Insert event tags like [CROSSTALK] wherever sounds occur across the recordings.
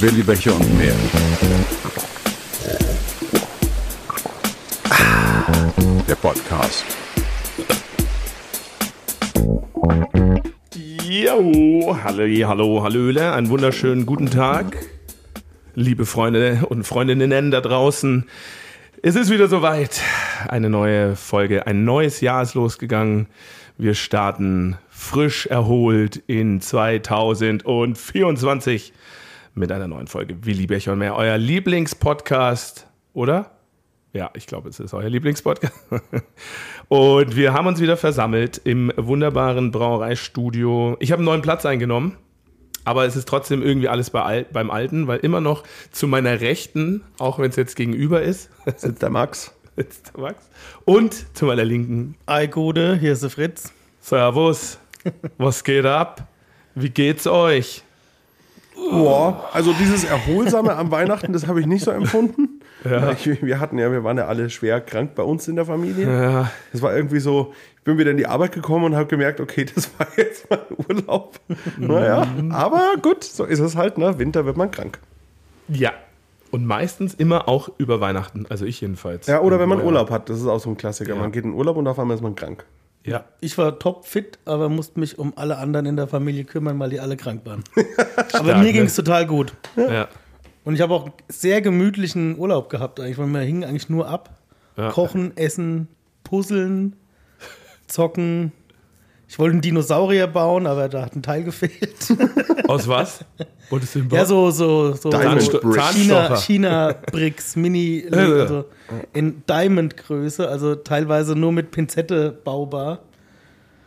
Willi Becher und mehr. Der Podcast. Jo, hallo, hallo, hallöle, einen wunderschönen guten Tag, liebe Freunde und Freundinnen da draußen. Es ist wieder soweit. Eine neue Folge, ein neues Jahr ist losgegangen. Wir starten frisch erholt in 2024 mit einer neuen Folge Willi Becher und mehr. Euer Lieblingspodcast, oder? Ja, ich glaube, es ist euer Lieblingspodcast. [LAUGHS] Und wir haben uns wieder versammelt im wunderbaren Brauereistudio. Ich habe einen neuen Platz eingenommen, aber es ist trotzdem irgendwie alles bei beim Alten, weil immer noch zu meiner Rechten, auch wenn es jetzt gegenüber ist, Sitzt der Max. Sitzt der Max. Und zu meiner Linken, Ei Gute, hier ist der Fritz. Servus. [LAUGHS] Was geht ab? Wie geht's euch? Boah, also dieses Erholsame am Weihnachten, das habe ich nicht so empfunden. Ja. Ich, wir hatten ja, wir waren ja alle schwer krank bei uns in der Familie. Ja, Es war irgendwie so, ich bin wieder in die Arbeit gekommen und habe gemerkt, okay, das war [LAUGHS] jetzt mal Urlaub. Naja, aber gut, so ist es halt, ne? Winter wird man krank. ja. Und meistens immer auch über Weihnachten, also ich jedenfalls. Ja, oder wenn man Ja. Urlaub hat, das ist auch so ein Klassiker. Ja. Man geht in Urlaub und auf einmal ist man krank. Ja. Ich war topfit, aber musste mich um alle anderen in der Familie kümmern, weil die alle krank waren. [LAUGHS] aber Stark, mir ne? ging es total gut. Ja. Und ich habe auch sehr gemütlichen Urlaub gehabt eigentlich, weil wir hingen eigentlich nur ab. Ja. Kochen, essen, puzzeln, zocken. Ich wollte einen Dinosaurier bauen, aber da hat ein Teil gefehlt. [LAUGHS] Aus was? Wolltest du den ja, so, so, so, Diamond so Bricks. China. China Bricks, Mini, [LAUGHS] also in Diamond-Größe, also teilweise nur mit Pinzette baubar.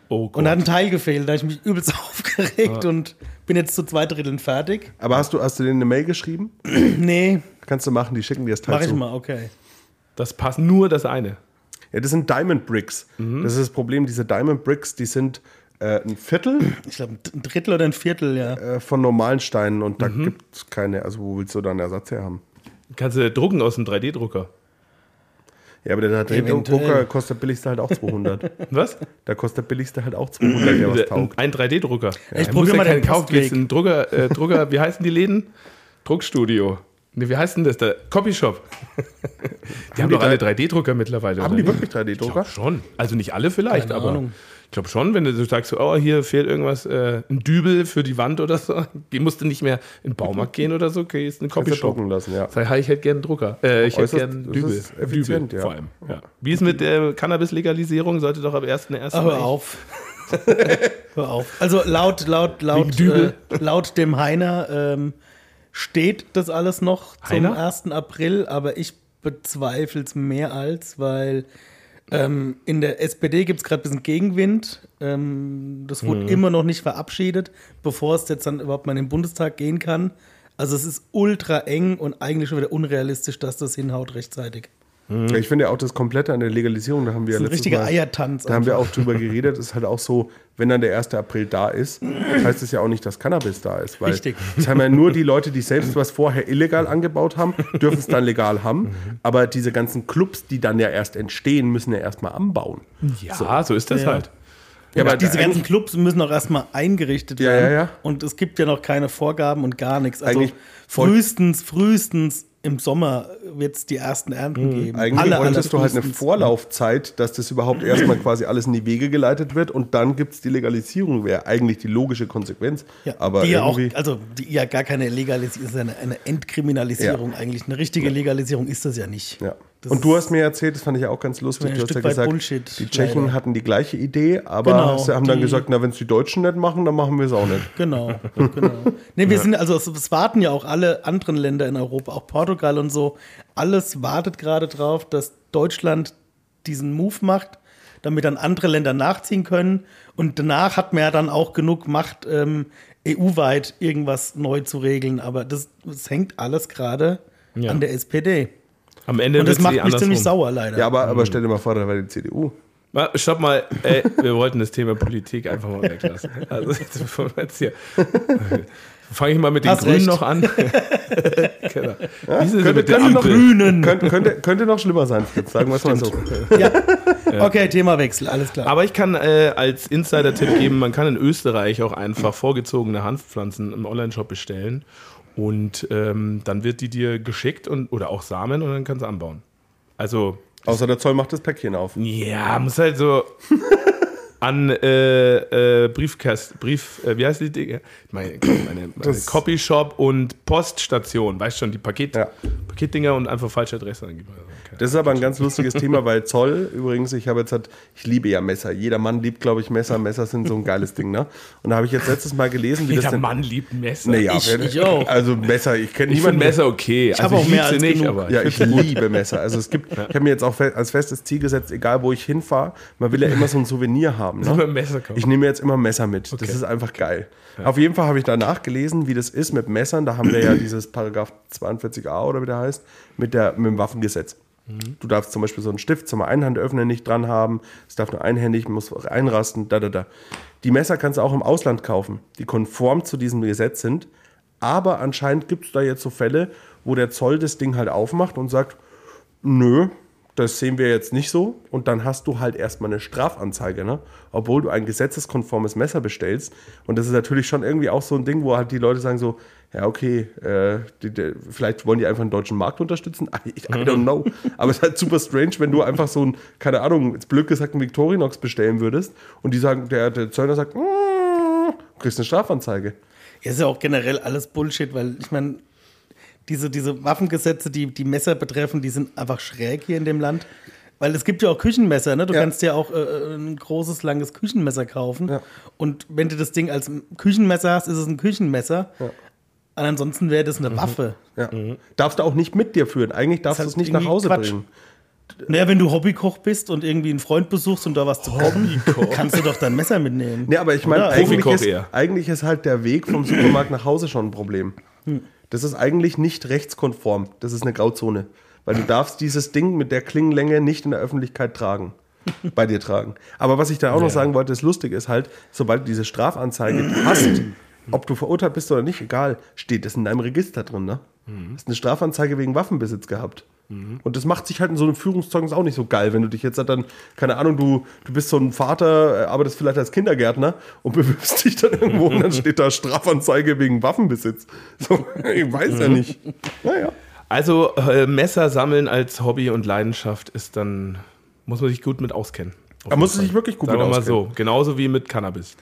Oh Gott. Und da hat ein Teil gefehlt, da habe ich mich übelst [LAUGHS] aufgeregt und bin jetzt zu zwei Dritteln fertig. Aber hast du, hast du denen eine Mail geschrieben? [CLEARS THROAT] Nee, Kannst du machen, die schicken dir das Teil mach ich zu. mal, okay. das passt nur das eine. Ja, das sind Diamond Bricks. Das ist das Problem, diese Diamond Bricks, die sind äh, ein Viertel Ich glaube, ein Drittel oder ein Viertel, ja. äh, von normalen Steinen und da gibt es keine, also wo willst du da einen Ersatz her haben? Kannst du drucken aus dem 3D-Drucker. Ja, aber der Eventuell. Drucker kostet der billigste halt auch 200. [LAUGHS] Was? da kostet der billigste halt auch 200, der was taugt. Ein 3D-Drucker. Ich Ja, probier muss mal den kaufen. Postweg. Jetzt ein Drucker, äh, Drucker, wie heißen die Läden? Druckstudio. [LAUGHS] Nee, wie heißt denn das? Der Copyshop. [LAUGHS] Die haben, die doch alle drei- 3D-Drucker mittlerweile. Haben oder die wirklich 3D-Drucker? Ich glaub schon. Also nicht alle vielleicht, Keine aber Ahnung. ich glaube schon, wenn du so sagst, oh, hier fehlt irgendwas, äh, ein Dübel für die Wand oder so, [LAUGHS] die musst du nicht mehr in den Baumarkt gehen oder so, okay, ist ein Copyshop. drucken lassen, ja. Sag, ich hätte gerne einen Drucker. Äh, ich hätte gerne einen Dübel. ist effizient, Dübel ja. vor allem. Ja. Wie ist mit der Cannabis-Legalisierung? Sollte doch ab 1.1. Ah, hör auf. [LAUGHS] hör auf. Also laut, laut, laut, Dübel. äh, laut dem Heiner ähm, steht das alles noch zum Heiner? 1. April, aber ich bezweifle es mehr als, weil ähm, in der SPD gibt es gerade ein bisschen Gegenwind. Ähm, das wurde immer noch nicht verabschiedet, bevor es jetzt dann überhaupt mal in den Bundestag gehen kann. Also es ist ultra eng und eigentlich schon wieder unrealistisch, dass das hinhaut rechtzeitig. Ja, Ich finde ja auch das Komplette an der Legalisierung, da haben wir Das ist ein letztes richtiger Mal- Eiertanz. Da haben wir einfach. auch drüber [LAUGHS] geredet, ist halt auch so, wenn dann der 1. April da ist, [CLEARS THROAT] heißt es ja auch nicht, dass Cannabis da ist. Weil Richtig. [LAUGHS] Es haben ja nur die Leute, die selbst was vorher illegal angebaut haben, dürfen es dann legal haben. [LAUGHS] Aber diese ganzen Clubs, die dann ja erst entstehen, müssen ja erstmal anbauen. Ja, so, ist das Ja. halt. Ja, aber diese ganzen Clubs müssen auch erstmal eingerichtet Ja, werden. ja, ja. Und es gibt ja noch keine Vorgaben und gar nichts. Also frühestens, frühestens im Sommer wird es die ersten Ernten geben. Eigentlich Alle, wolltest du halt eine. Vorlaufzeit, dass das überhaupt erstmal quasi alles in die Wege geleitet wird und dann gibt es die Legalisierung, wäre eigentlich die logische Konsequenz. Ja, aber die ja auch, also die ja gar keine Legalisierung, ist ja eine, eine Entkriminalisierung eigentlich. Eine richtige Legalisierung ist das ja nicht. Ja. Das Und du hast mir erzählt, das fand ich ja auch ganz lustig, du hast ja gesagt, Bullshit, die Tschechen leider. hatten die gleiche Idee, aber Genau, sie haben dann gesagt, na, wenn es die Deutschen nicht machen, dann machen wir es auch nicht. Genau, genau. Nee, wir sind, also es, es warten ja auch alle anderen Länder in Europa, auch Portugal und so. Alles wartet gerade drauf, dass Deutschland diesen Move macht, damit dann andere Länder nachziehen können. Und danach hat man ja dann auch genug Macht, ähm, EU-weit irgendwas neu zu regeln. Aber das, das hängt alles gerade Ja. an der SPD. Am Ende Und das macht eh mich ziemlich andersrum. sauer, leider. Ja, aber, aber stell dir mal vor, da war die CDU. Stopp mal, ey, wir wollten das Thema Politik einfach mal weglassen. Also, bevor wir jetzt hier Fange ich mal mit den Hast Grünen recht. noch an. [LAUGHS] genau. Sie Könnte, könnte, noch? Grünen. könnte, könnte, könnte noch schlimmer sein, Fritz, sagen wir es mal so. Ja. Okay, Themawechsel, alles klar. Aber ich kann äh, als Insider-Tipp geben, man kann in Österreich auch einfach vorgezogene Hanfpflanzen im Online-Shop bestellen. Und ähm, dann wird die dir geschickt und, oder auch Samen und dann kannst du anbauen. Also, Außer der Zoll macht das Päckchen auf. ja, muss halt so [LAUGHS] an äh, äh, Briefkast, Brief, äh, wie heißt die Dinge? Meine, meine, meine Copyshop und Poststation, weißt schon, die Paket, Ja. Paketdinger und einfach falsche Adresse angeben. Okay. Das ist aber ein ganz lustiges Thema, weil Zoll, übrigens, ich habe jetzt halt, ich liebe ja Messer. Jeder Mann liebt, glaube ich, Messer. Messer sind so ein geiles Ding, ne? Und da habe ich jetzt letztes Mal gelesen, wie das Jeder denn. Mann liebt Messer. Naja, Ich- ich auch. Also Messer, ich kenne niemanden. Messer okay. Ich habe auch mehr als nicht, genug. aber Ja, ich liebe Messer. Also es gibt, ich habe mir jetzt auch als festes Ziel gesetzt, egal wo ich hinfahre, man will ja immer so ein Souvenir haben. Immer Ne? Messer kaufen. Ich nehme jetzt immer ein Messer mit. Okay. Das ist einfach geil. Auf jeden Fall habe ich danach gelesen, wie das ist mit Messern. Da haben wir ja dieses Paragraph 42a oder wie der heißt, mit, der, mit dem Waffengesetz. Du darfst zum Beispiel so einen Stift zum Einhandöffnen nicht dran haben. Es darf nur einhändig, muss einrasten, da, da, da. Die Messer kannst du auch im Ausland kaufen, die konform zu diesem Gesetz sind. Aber anscheinend gibt es da jetzt so Fälle, wo der Zoll das Ding halt aufmacht und sagt, nö, das sehen wir jetzt nicht so. Und dann hast du halt erstmal eine Strafanzeige, ne? Obwohl du ein gesetzeskonformes Messer bestellst. Und das ist natürlich schon irgendwie auch so ein Ding, wo halt die Leute sagen so, ja, okay, äh, die, die, vielleicht wollen die einfach den deutschen Markt unterstützen. [LAUGHS] I, I don't know. Aber es ist halt super strange, wenn du einfach so ein, keine Ahnung, jetzt blöd gesagt, einen Victorinox bestellen würdest und die sagen, der, der Zöllner sagt, mm, kriegst eine Strafanzeige. Ja, ist ja auch generell alles Bullshit, weil ich meine, diese, diese Waffengesetze, die die Messer betreffen, die sind einfach schräg hier in dem Land. Weil es gibt ja auch Küchenmesser, ne? Du Ja. kannst ja auch äh, ein großes, langes Küchenmesser kaufen. Ja. Und wenn du das Ding als Küchenmesser hast, ist es ein Küchenmesser. Und ansonsten wäre das eine Waffe. Ja. Darfst du auch nicht mit dir führen. Eigentlich darfst du es nicht nach Hause Quatsch. bringen. Naja, wenn du Hobbykoch bist und irgendwie einen Freund besuchst und da was zu kochen, kannst du doch dein Messer mitnehmen. Nee, aber ich meine, eigentlich ist, eigentlich ist halt der Weg vom Supermarkt nach Hause schon ein Problem. Das ist eigentlich nicht rechtskonform. Das ist eine Grauzone. Weil du darfst dieses Ding mit der Klingenlänge nicht in der Öffentlichkeit tragen. [LAUGHS] Bei dir tragen. Aber was ich da auch noch sagen wollte, das lustig ist halt, sobald du diese Strafanzeige hast, ob du verurteilt bist oder nicht, egal, steht das in deinem Register drin, ne? Hast eine Strafanzeige wegen Waffenbesitz gehabt. Und das macht sich halt in so einem Führungszeugnis auch nicht so geil, wenn du dich jetzt halt dann, keine Ahnung, du, du bist so ein Vater, äh, arbeitest vielleicht als Kindergärtner und [LAUGHS] bewirbst dich dann irgendwo und dann steht da Strafanzeige wegen Waffenbesitz. [LAUGHS] So, ich weiß ja nicht. Naja. Also äh, Messer sammeln als Hobby und Leidenschaft ist dann, muss man sich gut mit auskennen. Da muss man sich wirklich gut Sagen mit wir mal auskennen. so. Genauso wie mit Cannabis.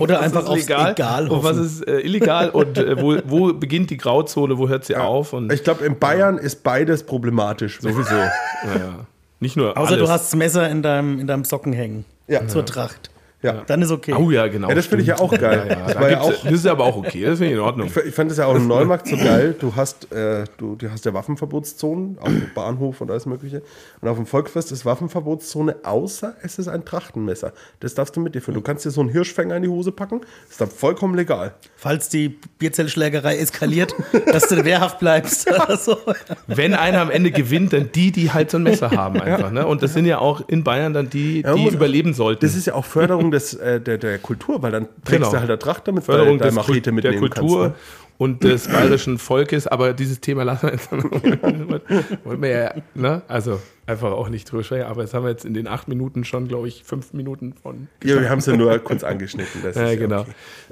Oder Was einfach ist aufs Egal und was ist äh, illegal und äh, wo, wo beginnt die Grauzone, wo hört sie auf und Ich glaube, in Bayern ist beides problematisch. sowieso. Naja. Nicht nur Außer alles. du hast das Messer in deinem, in deinem Socken hängen. Ja. Zur Tracht. Ja. Dann ist okay. Oh ja, genau. Ja, das finde ich ja auch geil. Ja, ja. Das Da ja auch das ist aber auch okay, das finde ich in Ordnung. Ich, fand es ja auch im Neumarkt so geil. Du hast, äh, du, du hast ja Waffenverbotszonen auf dem Bahnhof und alles Mögliche. Und auf dem Volksfest ist Waffenverbotszone, außer es ist ein Trachtenmesser. Das darfst du mit dir führen. Du kannst dir so einen Hirschfänger in die Hose packen. ist dann vollkommen legal. Falls die Bierzellschlägerei eskaliert, [LAUGHS] dass du wehrhaft bleibst. [LAUGHS] so. Wenn einer am Ende gewinnt, dann die, die halt so ein Messer haben einfach. Ne? Und das sind ja auch in Bayern dann die, die überleben sollten. Das ist ja auch Förderung des, äh, der, der Kultur, weil dann trägst Genau. du halt eine Tracht, damit Förderung du deine des, Machete der mitnehmen Kultur kannst. Ne? und des [CLEARS THROAT] bayerischen Volkes, aber dieses Thema lassen wir jetzt [LAUGHS] wollen wir ja, ne? also einfach auch nicht drüber sprechen, aber jetzt haben wir jetzt in den acht Minuten schon, glaube ich, fünf Minuten von. Ja, wir haben es ja nur kurz angeschnitten. Das [LAUGHS] Ja, genau.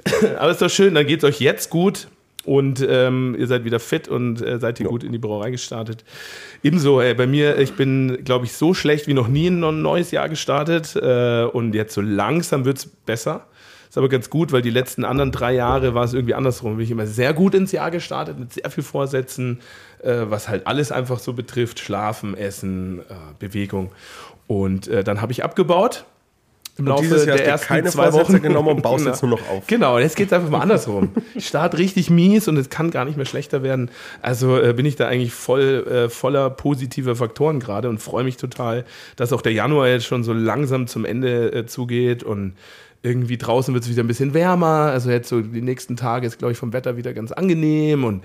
okay. aber ist doch schön, dann geht es euch jetzt gut und ähm, ihr seid wieder fit und äh, seid hier gut in die Brauerei gestartet. Ebenso, ey, bei mir, ich bin, glaube ich, so schlecht wie noch nie in ein neues Jahr gestartet äh, und jetzt so langsam wird es besser. Ist aber ganz gut, weil die letzten anderen drei Jahre war es irgendwie andersrum. Bin ich immer sehr gut ins Jahr gestartet mit sehr viel Vorsätzen, äh, was halt alles einfach so betrifft: Schlafen, Essen, äh, Bewegung. Und äh, dann habe ich abgebaut. Im Und dieses Jahr hast du keine Vorsätze genommen und [LAUGHS] baust jetzt nur noch auf. Genau, jetzt geht es einfach mal andersrum. [LAUGHS] Ich starte richtig mies und es kann gar nicht mehr schlechter werden. Also äh, bin ich da eigentlich voll äh, voller positiver Faktoren gerade und freue mich total, dass auch der Januar jetzt schon so langsam zum Ende äh, zugeht und irgendwie draußen wird es wieder ein bisschen wärmer. Also jetzt so die nächsten Tage ist, glaube ich, vom Wetter wieder ganz angenehm und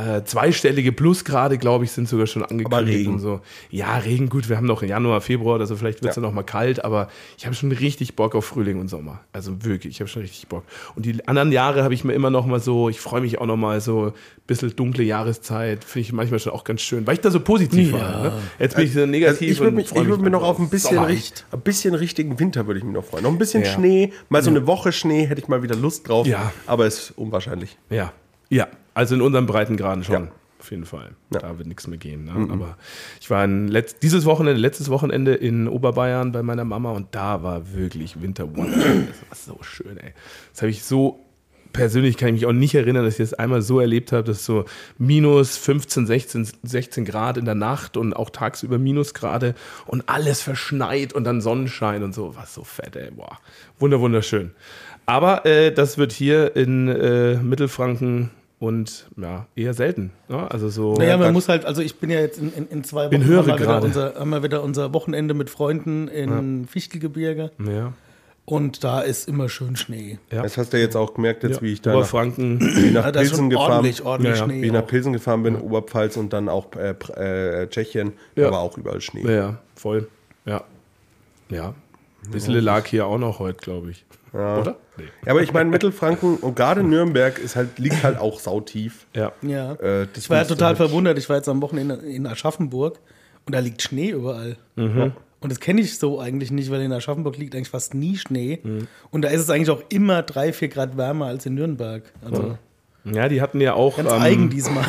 Äh, zweistellige Plusgrade, glaube ich, sind sogar schon angekündigt. Regen. Und so. Ja, Regen, gut, wir haben noch Januar, Februar, also vielleicht wird es ja. noch mal kalt, aber ich habe schon richtig Bock auf Frühling und Sommer. Also wirklich, ich habe schon richtig Bock. Und die anderen Jahre habe ich mir immer noch mal so, ich freue mich auch noch mal so ein bisschen dunkle Jahreszeit, finde ich manchmal schon auch ganz schön, weil ich da so positiv Ja. war. Ne? Jetzt bin ich so negativ. Also ich würde mich, ich würd mich noch auf ein bisschen, richt, ein bisschen richtigen Winter würde ich mich noch freuen. Noch ein bisschen Ja. Schnee, mal so eine Woche Schnee hätte ich mal wieder Lust drauf. Ja. Aber ist unwahrscheinlich. Ja, ja, also in unseren Breitengraden schon. Ja. Auf jeden Fall. Ja. Da wird nichts mehr gehen. Ne? Aber ich war dieses Wochenende, letztes Wochenende in Oberbayern bei meiner Mama und da war wirklich Winter Wonderland. [CLEARS THROAT] Das war so schön, ey. Das habe ich so persönlich kann ich mich auch nicht erinnern, dass ich das einmal so erlebt habe, dass so minus 15, 16, 16 Grad in der Nacht und auch tagsüber Minusgrade und alles verschneit und dann Sonnenschein und so. Was so fett, ey. Boah. Wunder, wunderschön. Aber äh, das wird hier in äh, Mittelfranken und ja, eher selten. Ne? Also so. Naja, man muss halt, also ich bin ja jetzt in, in, in zwei Wochen In haben wir Grade. unser, haben wir wieder unser Wochenende mit Freunden in Fichtelgebirge ja. und da ist immer schön Schnee. Ja. Das hast du ja jetzt auch gemerkt, jetzt Ja. wie ich da nach, Oberfranken. wie nach Ja, Pilsen gefahren ordentlich, ordentlich Ja, ja. Schnee. Wie ich nach. Pilsen gefahren bin, Oberpfalz und dann auch äh, äh, Tschechien, Ja. da war auch überall Schnee. Ja, ja, voll. Ja. Ja. Ein bisschen lag hier auch noch heute, glaube ich. Oder? Nee. Ja, aber ich meine, Mittelfranken und gerade Nürnberg ist halt, liegt halt auch sautief. Ja. Ja. Äh, das ich war ja total halt- verwundert. Ich war jetzt am Wochenende in Aschaffenburg und da liegt Schnee überall. Mhm. Und das kenne ich so eigentlich nicht, weil in Aschaffenburg liegt eigentlich fast nie Schnee. Mhm. Und da ist es eigentlich auch immer drei, vier Grad wärmer als in Nürnberg. Also Ja, die hatten ja auch. ganz ähm, eigen diesmal.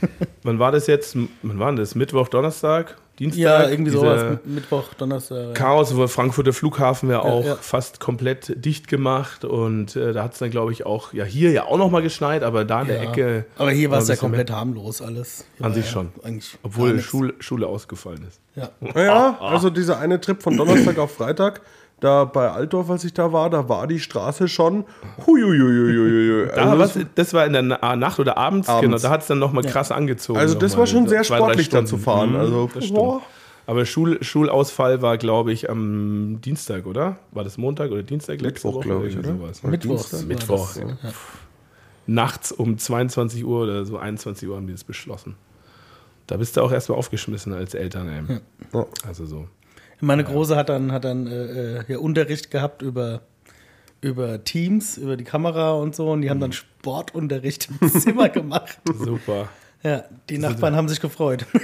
[LAUGHS] Wann war das jetzt? Wann war denn das? Mittwoch, Donnerstag? Dienstag? ja, irgendwie sowas. Mittwoch, Donnerstag. Chaos, wo Frankfurter Flughafen ja auch ja. fast komplett dicht gemacht und äh, da hat es dann, glaube ich, auch, ja, hier ja auch nochmal geschneit, aber da in der Ja. Ecke. Aber hier war es ja komplett harmlos alles. Hier An sich ja schon. Eigentlich Obwohl. Schule, Schule ausgefallen ist. Ja. Ja, [LAUGHS] also dieser eine Trip von Donnerstag auf Freitag, da bei Altdorf, als ich da war, da war die Straße schon. Huiuiuiuiui. Da, Also, was, das, war in der Na Nacht oder abends, Abends. genau, da hat es dann nochmal krass angezogen. also das war schon sehr zwei, sportlich da zu fahren. Mhm, Also, das boah. stimmt. Aber Schul, Schulausfall war, glaube ich, am Dienstag, oder? War das Montag oder Dienstag? letzte Mittwoch, Woche? glaube ich, oder? sowas. Mittwoch, ja. ja. Nachts um 22 Uhr oder so 21 Uhr haben die das beschlossen. Da bist du auch erstmal aufgeschmissen als Eltern. Ey. Ja. Also so. Meine Große hat dann, hat dann äh, äh, ja, Unterricht gehabt über, über Teams, über die Kamera und so. Und die haben Mhm. dann Sportunterricht im Zimmer [LAUGHS] gemacht. Super. Ja, die Nachbarn haben sich gefreut. [LAUGHS]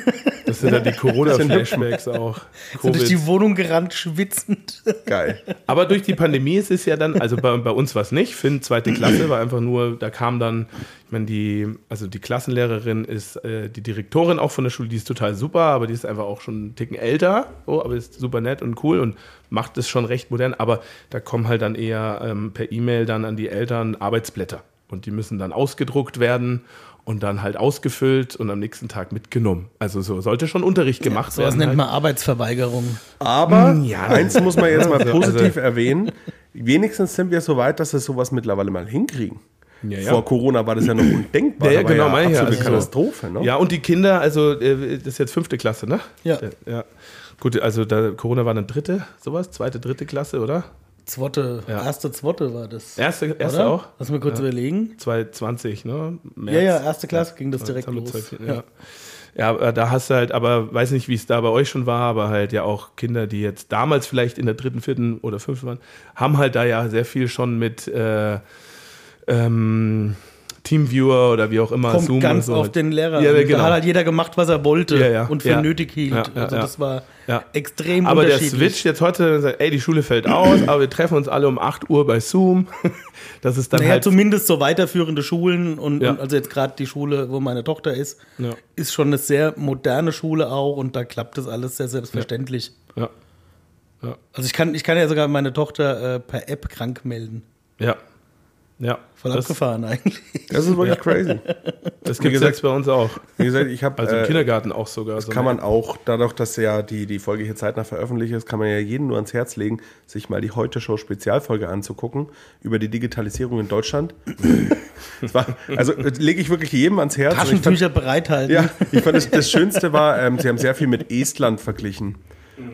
Das sind dann die Corona-Flashbacks [LAUGHS] auch. Sind durch die Wohnung gerannt, schwitzend. [LAUGHS] Geil. Aber durch die Pandemie ist es ja dann, also bei, bei uns war es nicht. Finn, zweite Klasse, war einfach nur, da kam dann, ich meine, die, also die Klassenlehrerin ist äh, die Direktorin auch von der Schule, die ist total super, aber die ist einfach auch schon einen Ticken älter, oh, aber ist super nett und cool und macht es schon recht modern. Aber da kommen halt dann eher ähm, per E-Mail dann an die Eltern Arbeitsblätter und die müssen dann ausgedruckt werden. Und dann halt ausgefüllt und am nächsten Tag mitgenommen. Also so sollte schon Unterricht gemacht So was werden. nennt halt. man Arbeitsverweigerung. Aber Ja. eins muss man jetzt mal Also- positiv erwähnen. Wenigstens sind wir so weit, dass wir sowas mittlerweile mal hinkriegen. Ja, ja. Vor Corona war das ja noch undenkbar. Ja, ja, genau, meine ich ja. absolute Also- Katastrophe. Ne? Ja, und die Kinder, also äh, das ist jetzt fünfte Klasse, ne? Ja. Ja. Gut, also da, Corona war dann dritte, sowas, zweite, dritte Klasse, oder? Zwotte, Ja. erste Zwotte war das. Erste, erste oder? auch? Lass mal kurz überlegen. 2020, ne? März. Ja, ja, erste Klasse ging das Ja, direkt los. zwei- Ja. ja, aber da hast du halt, aber weiß nicht, wie es da bei euch schon war, aber halt ja auch Kinder, die jetzt damals vielleicht in der dritten, vierten oder fünften waren, haben halt da ja sehr viel schon mit äh, ähm, Teamviewer oder wie auch immer, Kommt Zoom ganz und so. auf den Lehrer. Ja, genau. Da hat halt jeder gemacht, was er wollte Ja, ja. und für Ja. nötig hielt. Ja, ja, also ja. das war Ja. extrem Aber der unterschiedlich. Switch jetzt heute sagt, ey, die Schule fällt aus, aber wir treffen uns alle um 8 Uhr bei Zoom. [LAUGHS] Das ist dann naja, halt. zumindest so weiterführende Schulen und, Ja. und also jetzt gerade die Schule, wo meine Tochter ist, Ja. ist schon eine sehr moderne Schule auch und da klappt das alles sehr selbstverständlich. Ja. Also ich kann, ich kann ja sogar meine Tochter äh, per App krank melden. Ja. Ja. Voll das abgefahren eigentlich. Das ist wirklich crazy. das gibt es jetzt bei uns auch. Wie gesagt, ich habe Also im äh, Kindergarten auch sogar. so kann man auch, dadurch, dass ja die, die Folge hier zeitnah veröffentlicht ist, kann man ja jedem nur ans Herz legen, sich mal die Heute-Show-Spezialfolge anzugucken über die Digitalisierung in Deutschland. [LAUGHS] Das war, also äh, lege ich wirklich jedem ans Herz. Ich fand, Taschentücher bereithalten. ja, ich fand das, das Schönste war, ähm, sie haben sehr viel mit Estland verglichen.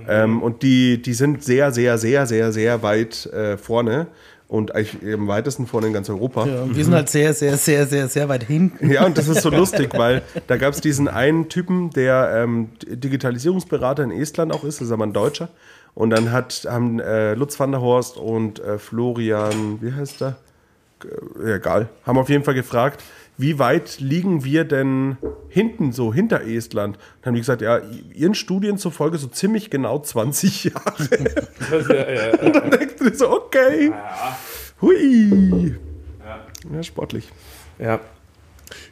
Ähm, und die, die sind sehr, sehr, sehr, sehr, sehr weit äh, vorne. Und eigentlich im weitesten vorne in ganz Europa. Ja, wir sind halt sehr, sehr, sehr, sehr, sehr weit hinten. Ja, und das ist so lustig, weil da gab es diesen einen Typen, der ähm, Digitalisierungsberater in Estland auch ist, das ist aber ein Deutscher. Und dann hat, haben äh, Lutz van der Horst und äh, Florian, wie heißt der? Äh, egal, haben auf jeden Fall gefragt, wie weit liegen wir denn hinten, so hinter Estland? Dann haben die gesagt, ja, ihren Studien zufolge so ziemlich genau 20 [LAUGHS] Jahre. Und dann denkst du dir so, okay, hui. Ja, sportlich. Ja.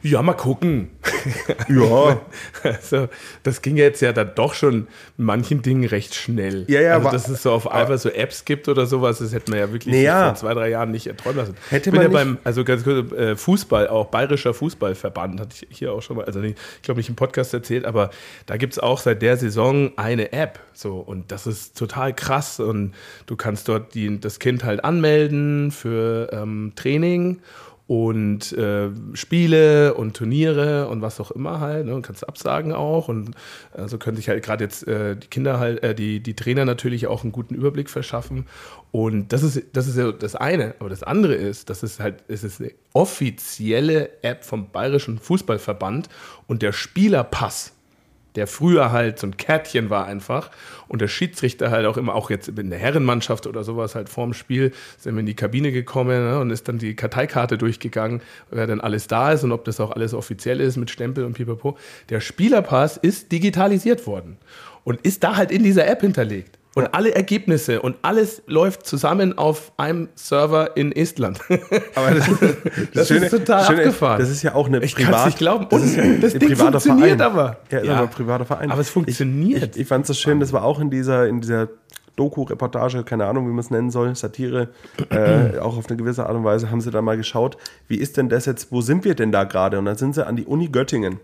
Ja, mal gucken. [LAUGHS] Ja, Also, das ging jetzt ja dann doch schon manchen Dingen recht schnell. Ja, ja, also, aber- dass es so auf einfach so Apps gibt oder sowas, das hätte man ja wirklich Naja. vor zwei, drei Jahren nicht erträumen lassen. Hätte ich bin man ja beim, also ganz kurz, äh, Fußball, auch Bayerischer Fußballverband, hatte ich hier auch schon mal, also ich glaube nicht im Podcast erzählt, aber da gibt es auch seit der Saison eine App. So, und das ist total krass. Und du kannst dort die, das Kind halt anmelden für ähm, Training und äh, Spiele und Turniere und was auch immer halt. Ne? Kannst absagen auch. Und so können sich halt gerade jetzt äh, die Kinder halt, äh, die, die Trainer natürlich auch einen guten Überblick verschaffen. Und das ist, das ist ja das eine. Aber das andere ist, das ist halt, es ist eine offizielle App vom Bayerischen Fußballverband und der Spielerpass der früher halt so ein Kärtchen war einfach und der Schiedsrichter halt auch immer, auch jetzt in der Herrenmannschaft oder sowas halt vorm Spiel, ist immer in die Kabine gekommen ne, und ist dann die Karteikarte durchgegangen, wer dann alles da ist und ob das auch alles offiziell ist mit Stempel und pipapo. Der Spielerpass ist digitalisiert worden und ist da halt in dieser App hinterlegt. Und alle Ergebnisse und alles läuft zusammen auf einem Server in Estland. [LAUGHS] aber [LAUGHS] das, Das ist total abgefahren. Das ist ja auch eine Ich kann's nicht glauben. Und Das ist ja das ein Ding privater funktioniert Verein. aber. Ja, ist Ja. aber ein privater Verein. Aber es funktioniert. Ich, ich fand es so schön, das war auch in dieser, in dieser Doku-Reportage, keine Ahnung, wie man es nennen soll, Satire, äh, auch auf eine gewisse Art und Weise, haben sie da mal geschaut, wie ist denn das jetzt, wo sind wir denn da gerade? Und dann sind sie an die Uni Göttingen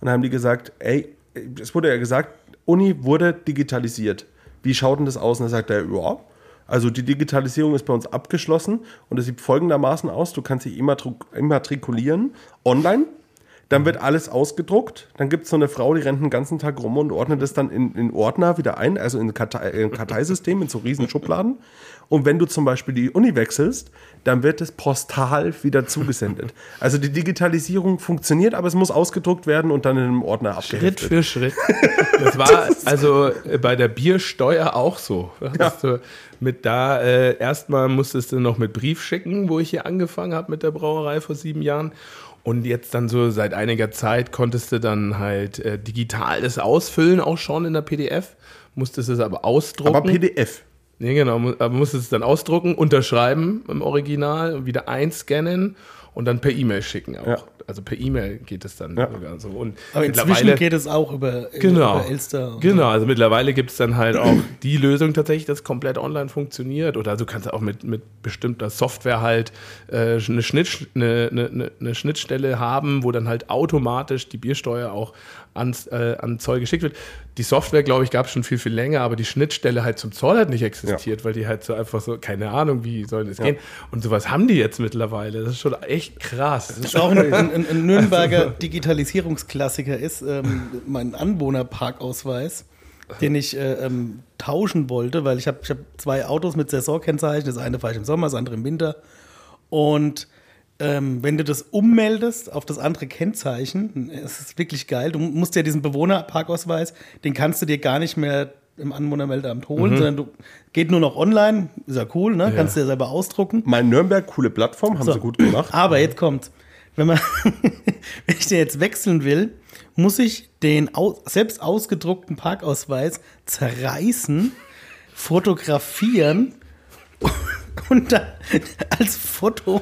und haben die gesagt, ey, es wurde ja gesagt, Uni wurde digitalisiert. Wie schaut denn das aus? Und dann sagt er, ja, also die Digitalisierung ist bei uns abgeschlossen und es sieht folgendermaßen aus, du kannst dich immatrikulieren online, dann wird alles ausgedruckt. Dann gibt es so eine Frau, die rennt den ganzen Tag rum und ordnet das dann in, in Ordner wieder ein, also in ein Kartei, äh, Karteisystem, in so riesen Schubladen. Und wenn du zum Beispiel die Uni wechselst, dann wird es postal wieder zugesendet. Also die Digitalisierung funktioniert, aber es muss ausgedruckt werden und dann in einem Ordner Schritt abgeheftet. für Schritt. [LAUGHS] Das war also äh, bei der Biersteuer auch so. Du mit da äh, erstmal musstest du noch mit Brief schicken, wo ich hier angefangen habe mit der Brauerei vor sieben Jahren. Und jetzt dann so seit einiger Zeit konntest du dann halt äh, digital das ausfüllen, auch schon in der PDF. Musstest es aber ausdrucken. Aber PDF. Nee, genau, aber musstest es dann ausdrucken, unterschreiben im Original, wieder einscannen und dann per E-Mail schicken auch. Ja. Also per E-Mail geht es dann Ja. sogar so. Und Aber inzwischen mittlerweile- geht es auch über, Genau. über Elster. und Genau, also mittlerweile gibt es dann halt auch [CLEARS THROAT] die Lösung tatsächlich, dass komplett online funktioniert. Oder du kannst auch mit, mit bestimmter Software halt äh, eine, Schnitt, eine, eine, eine Schnittstelle haben, wo dann halt automatisch die Biersteuer auch ans, äh, an Zoll geschickt wird. Die Software, glaube ich, gab es schon viel, viel länger, aber die Schnittstelle halt zum Zoll hat nicht existiert, weil die halt so einfach so, keine Ahnung, wie soll das gehen. Und sowas haben die jetzt mittlerweile. Das ist schon echt krass. Was auch ein, ein, ein Nürnberger Digitalisierungsklassiker ist, ähm, mein Anwohnerparkausweis, den ich äh, ähm, tauschen wollte, weil ich habe ich hab zwei Autos mit Saisonkennzeichen. Das eine fahre ich im Sommer, das andere im Winter. Und ähm, wenn du das ummeldest auf das andere Kennzeichen, es ist wirklich geil. Du musst ja diesen Bewohnerparkausweis, den kannst du dir gar nicht mehr im Anwohnermeldeamt holen, sondern du geht nur noch online. Ist ja cool, ne? Kannst du ja selber ausdrucken. Mein Nürnberg, coole Plattform, haben So. sie gut gemacht. Aber jetzt kommt, wenn man, [LAUGHS] wenn ich den jetzt wechseln will, muss ich den au selbst ausgedruckten Parkausweis zerreißen, fotografieren [LAUGHS] und dann [LAUGHS] als Foto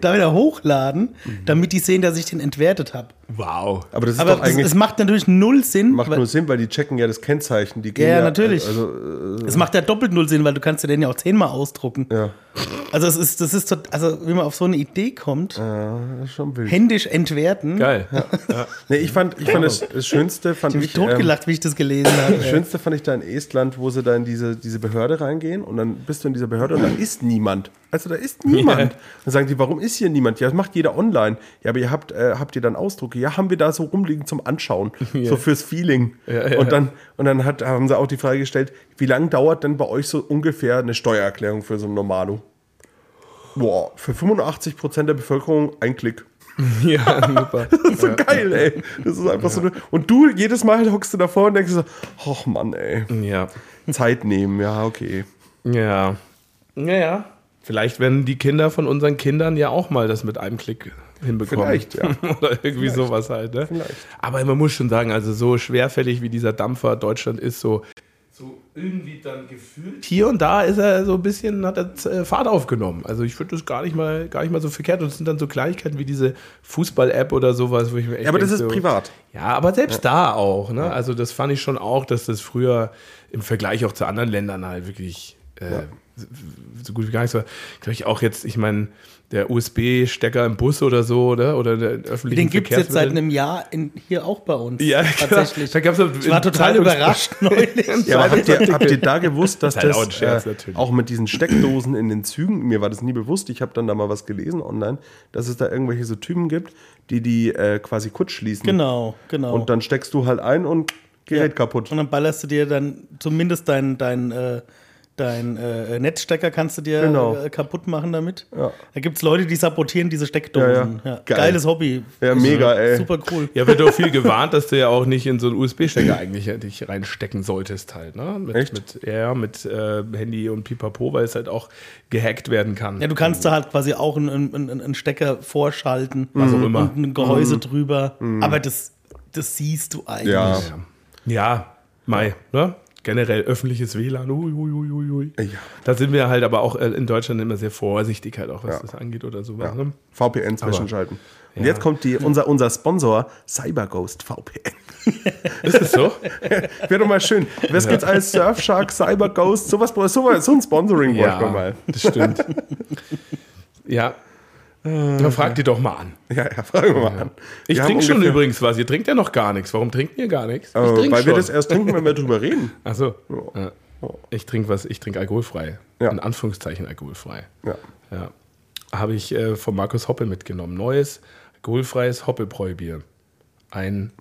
da wieder hochladen, damit die sehen, dass ich den entwertet habe. Wow. Aber das ist Aber doch eigentlich. es macht natürlich null Sinn. macht weil, nur Sinn, weil die checken ja das Kennzeichen. Die gehen Ja, natürlich. Also, äh, es macht ja doppelt null Sinn, weil du kannst ja den ja auch zehnmal ausdrucken. ja, Also es ist, das ist, tot- also wenn man auf so eine Idee kommt, wild. händisch entwerten, Geil. Nee, ich fand, ich fand das, das Schönste, fand ich habe ich. mich totgelacht, wie ich das gelesen habe. Das Schönste fand ich da in Estland, wo sie da in diese, diese Behörde reingehen und dann bist du in dieser Behörde und da ist niemand. Also da ist niemand. [LAUGHS] Ja. Dann sagen die, warum ist hier niemand? Ja, das macht jeder online. Ja, aber ihr habt, äh, habt ihr dann Ausdrucke? Ja, haben wir da so rumliegen zum Anschauen. [LAUGHS] So fürs Feeling. Ja, ja, und dann, und dann hat, haben sie auch die Frage gestellt, wie lange dauert denn bei euch so ungefähr eine Steuererklärung für so ein Normalo? Boah, für 85% der Bevölkerung ein Klick. [LAUGHS] Ja, super. Das ist so geil, ey. Das ist einfach so. Eine, und du jedes Mal hockst du davor und denkst so, ach Mann, ey. Ja. Zeit nehmen, ja, okay. Ja. Naja. Vielleicht werden die Kinder von unseren Kindern ja auch mal das mit einem Klick hinbekommen. Vielleicht, ja. [LAUGHS] Oder irgendwie sowas halt. Ne? Vielleicht. Aber man muss schon sagen, also so schwerfällig wie dieser Dampfer Deutschland ist, so, so irgendwie dann gefühlt. Hier und da ist er so ein bisschen, hat er äh, Fahrt aufgenommen. Also ich finde das gar nicht mal, gar nicht mal so verkehrt. Und es sind dann so Kleinigkeiten wie diese Fußball-App oder sowas, wo ich mir echt Ja, aber das denk ist so, privat. Ja, aber selbst da auch. Ne? Also das fand ich schon auch, dass das früher im Vergleich auch zu anderen Ländern halt wirklich äh, so gut wie gar nichts war. Glaube ich auch jetzt, ich meine, der USB-Stecker im Bus oder so, oder? Oder der öffentlichen Den gibt es jetzt seit einem Jahr in, hier auch bei uns. Ja, tatsächlich. Da gab's ich war total überrascht [LAUGHS] neulich. Ja, aber habt ihr, habt ihr da gewusst, dass [LAUGHS] Das ist das Scherz, äh, natürlich. auch mit diesen Steckdosen in den Zügen, mir war das nie bewusst, ich habe dann da mal was gelesen online, dass es da irgendwelche so Typen gibt, die die äh, quasi kurz schließen. Genau, genau. Und dann steckst du halt ein und Gerät Ja. kaputt. Und dann ballerst du dir dann zumindest dein, dein, äh, dein äh, Netzstecker kannst du dir Genau. äh, kaputt machen damit. Ja. Da gibt es Leute, die sabotieren diese Steckdosen. Ja, Ja, ja. Geil. Geiles Hobby. Ja, mega, ey. Super cool. Ja, wird doch viel [LAUGHS] gewarnt, dass du ja auch nicht in so einen USB-Stecker eigentlich dich reinstecken solltest halt, ne? Mit, Echt? Mit, ja, mit äh, Handy und Pipapo, weil es halt auch gehackt werden kann. Ja, du kannst da halt quasi auch einen, einen, einen Stecker vorschalten. Was auch immer. Und ein Gehäuse drüber. Aber das, das siehst du eigentlich. Ja. Ja, Mai, ne? Generell öffentliches WLAN, ui, ui, ui, ui, ui. Ja. Da sind wir halt aber auch äh, in Deutschland immer sehr vorsichtig halt auch, was Ja. das angeht oder so. Ja. Ne? VPN zwischenschalten. Und Ja. jetzt kommt die, unser, unser Sponsor, CyberGhost VPN. [LAUGHS] Ist es so? [LAUGHS] Wäre doch mal schön. Was gibt's als Surfshark, CyberGhost, sowas, sowas, so ein Sponsoring bräuchte man mal. das stimmt. [LAUGHS] ja. Na, frag die doch mal an. Ja, ja, fragen wir mal an. Ich Wir trinke schon übrigens was. Ihr trinkt ja noch gar nichts. Warum trinkt ihr gar nichts? Ich Äh, weil wir schon. das erst trinken, wenn wir drüber reden. [LAUGHS] Ach so. Ja. Ich trinke was, ich trinke alkoholfrei. Ja. In Anführungszeichen alkoholfrei. Ja. Ja. Habe ich äh, von Markus Hoppe mitgenommen. Neues, alkoholfreies Hoppebräubier. Ein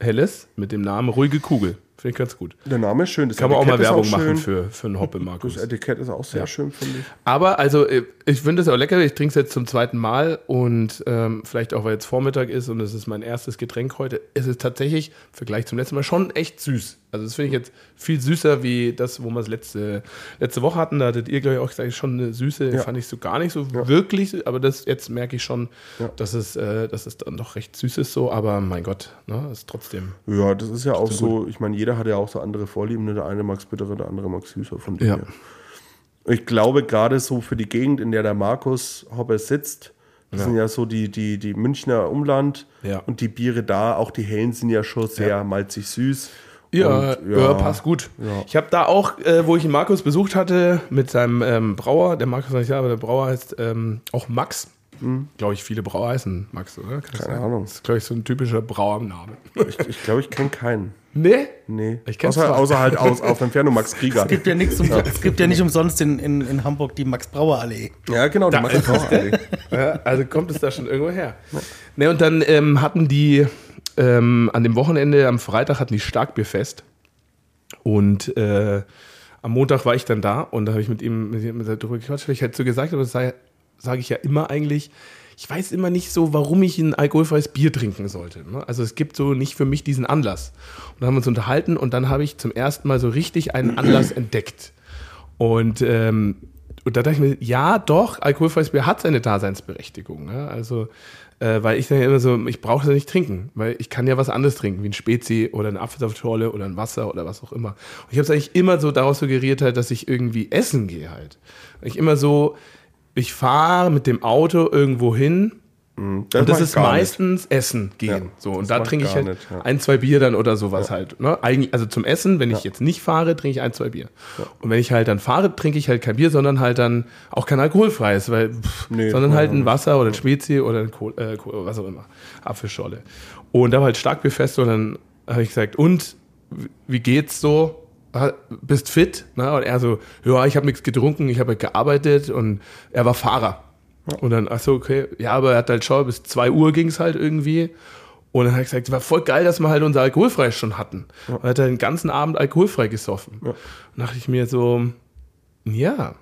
helles mit dem Namen Ruhige Kugel. Finde ich ganz gut. Der Name ist schön. Das Kann man auch mal Etikett Werbung schön. machen für, für einen Hoppe, Markus. Das Etikett ist auch sehr Ja. schön, finde ich. Aber also, äh, ich finde es auch lecker. Ich trinke es jetzt zum zweiten Mal und ähm, vielleicht auch, weil jetzt Vormittag ist und es ist mein erstes Getränk heute. Es ist tatsächlich im Vergleich zum letzten Mal schon echt süß. Also, das finde ich jetzt viel süßer wie das, wo wir es letzte, letzte Woche hatten. Da hattet ihr, glaube ich, auch gesagt, schon eine Süße. Ja. Fand ich so gar nicht so wirklich. Aber das jetzt merke ich schon, Ja. dass, es, äh, dass es dann doch recht süß ist so. Aber mein Gott, ne, ist trotzdem. Ja, das ist ja auch so, ich meine, jeder hat ja auch so andere Vorlieben. ne? Der eine mag es bitterer, der andere mag es süßer von dem Ja. her. Ich glaube, gerade so für die Gegend, in der der Markus Hopper sitzt, das Ja. sind ja so die, die, die Münchner Umland Ja. und die Biere da, auch die hellen sind ja schon sehr malzig süß. Ja, Und, ja, passt gut. Ja. Ich habe da auch, äh, wo ich den Markus besucht hatte, mit seinem ähm, Brauer, der Markus nicht da, aber der Brauer heißt ähm, auch Max. Glaube ich, viele Brauer heißen Max, oder? Kann. Keine? Ahnung. Das ist, glaube ich, so ein typischer Brauername. Ich, ich glaube, ich kenne keinen. Nee? Nee. Ich kenn's außer, zwar. außer halt aus, auf Entfernung Max Krieger. Es gibt ja, nichts um, es gibt ja nicht umsonst in, in, in Hamburg die Max-Brauer-Allee. Ja, genau, die Da Max ist es, Krieger. Ja, also kommt es da schon irgendwo her. Ne, und dann ähm, hatten die ähm, an dem Wochenende, am Freitag hatten die Starkbierfest. Und äh, am Montag war ich dann da und da habe ich mit ihm, mit ihm darüber gequatscht. Ich hätte so gesagt, aber das sage sag ich ja immer eigentlich. Ich weiß immer nicht so, warum ich ein alkoholfreies Bier trinken sollte. Ne? Also es gibt so nicht für mich diesen Anlass. Und dann haben wir uns unterhalten und dann habe ich zum ersten Mal so richtig einen Anlass [CLEARS THROAT] entdeckt. Und, ähm, und da dachte ich mir, ja, doch, alkoholfreies Bier hat seine Daseinsberechtigung. Ne? Also, äh, weil ich dann ja immer so, ich brauche das nicht trinken, weil ich kann ja was anderes trinken, wie ein Spezi oder eine Apfelsaftschorle oder ein Wasser oder was auch immer. Und ich habe es eigentlich immer so daraus suggeriert, halt, dass ich irgendwie essen gehe halt. Ich immer so, ich fahre mit dem Auto irgendwo hin, und das mach ich ist gar nicht. meistens Essen gehen. Ja, so, das und da trinke ich halt nicht, ja. ein, zwei Bier dann oder sowas halt. Ne? Eigentlich, also zum Essen, wenn ich jetzt nicht fahre, trinke ich ein, zwei Bier. Und wenn ich halt dann fahre, trinke ich halt kein Bier, sondern halt dann auch kein alkoholfreies, weil, pff, Nee, sondern ja, halt ein ja. Wasser oder ein Spezi oder ein Kohl, äh, Kohl, was auch immer. Apfelscholle. Und da war halt Starkbierfest und dann habe ich gesagt, und wie geht's so? Ha- Bist fit? Ne? Und er so, ja, ich habe nichts getrunken, ich habe halt gearbeitet und er war Fahrer. Und dann, ach so, okay, ja, aber er hat halt schon, bis 2 Uhr ging es halt irgendwie. Und dann habe ich gesagt, es war voll geil, dass wir halt unser Alkoholfrei schon hatten. Und hat er den ganzen Abend alkoholfrei gesoffen. Und dachte ich mir so, ja,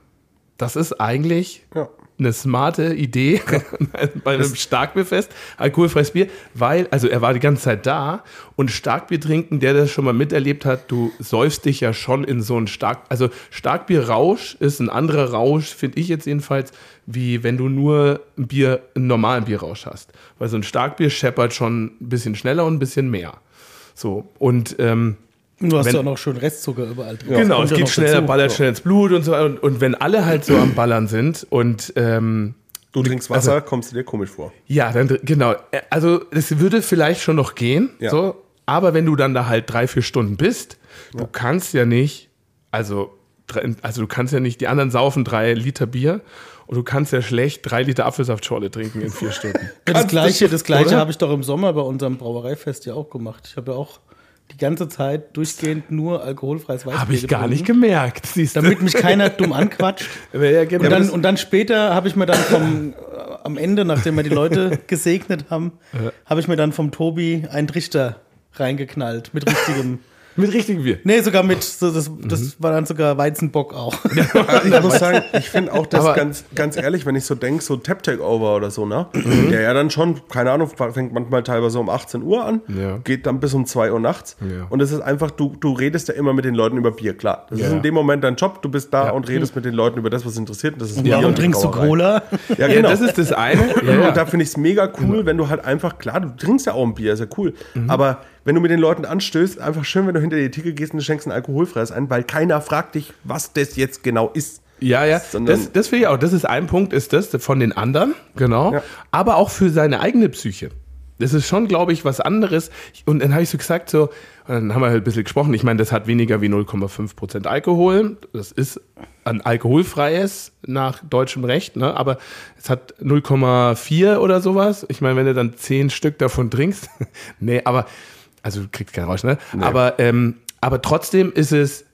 das ist eigentlich Ja. Eine smarte Idee [LAUGHS] bei einem Starkbierfest, alkoholfreies Bier, weil, also er war die ganze Zeit da und Starkbier trinken, der das schon mal miterlebt hat, du säufst dich ja schon in so einen Stark, also Starkbierrausch ist ein anderer Rausch, finde ich jetzt jedenfalls, wie wenn du nur ein Bier, einen normalen Bierrausch hast. Weil so ein Starkbier scheppert schon ein bisschen schneller und ein bisschen mehr. So, und ähm, Du hast Wenn- ja auch noch schön Restzucker überall drin. Genau, es ja geht schneller, dazu. ballert schnell ins Blut und so. Und, und wenn alle halt so am Ballern sind und ähm, Du trinkst Wasser, kommst du dir komisch vor. ja, dann genau. Äh, Also es würde vielleicht schon noch gehen, Ja. so, aber wenn du dann da halt drei, vier Stunden bist, du kannst ja nicht, also, also du kannst ja nicht, die anderen saufen drei Liter Bier und du kannst ja schlecht drei Liter Apfelsaftschorle trinken in vier Stunden. [LAUGHS] Ja, das gleiche, das gleiche habe ich doch im Sommer bei unserem Brauereifest ja auch gemacht. Ich habe ja auch die ganze Zeit durchgehend nur alkoholfreies Weißbier Habe ich gar nicht gemerkt, siehst du. Damit mich keiner dumm anquatscht. [LAUGHS] genau. Und dann, und dann später habe ich mir dann vom, äh, am Ende, nachdem wir die Leute [LAUGHS] gesegnet haben, habe ich mir dann vom Tobi einen Trichter reingeknallt mit richtigem. [LAUGHS] mit richtigem Bier. Nee, sogar mit, so, das, das war dann sogar Weizenbock auch. [LAUGHS] Ich muss sagen, ich finde auch das Aber- ganz, ganz ehrlich, wenn ich so denke, so Tap Takeover oder so, ne? Mhm. Der ja dann schon, keine Ahnung, fängt manchmal teilweise um 18 Uhr an, Ja. geht dann bis um 2 Uhr nachts. Ja. Und es ist einfach, du, du redest ja immer mit den Leuten über Bier, klar. Das ist Ja. in dem Moment dein Job, du bist da Ja. und redest mit den Leuten über das, was interessiert. Und das ist Bier Warum und die trinkst du. Cola? Ja, Ja, genau. das ist das eine. [LAUGHS] Und da finde ich es mega cool, wenn du halt einfach, klar, du trinkst ja auch ein Bier, ist ja cool. Mhm. Aber wenn du mit den Leuten anstößt, einfach schön, wenn du hinter die Theke gehst und du schenkst ein alkoholfreies ein, weil keiner fragt dich, was das jetzt genau ist. Ja, ja. Sondern- Das, das finde ich auch. Das ist ein Punkt, ist das von den anderen, genau. Ja. Aber auch für seine eigene Psyche. Das ist schon, glaube ich, was anderes. Und dann habe ich so gesagt, so, und dann haben wir halt ein bisschen gesprochen. Ich meine, das hat weniger wie 0,5 Prozent Alkohol. Das ist ein alkoholfreies nach deutschem Recht, ne? aber es hat 0,4 oder sowas. Ich meine, wenn du dann 10 Stück davon trinkst, [LAUGHS] nee, aber, also du kriegst keinen Rausch, ne? Aber, ähm, aber trotzdem ist es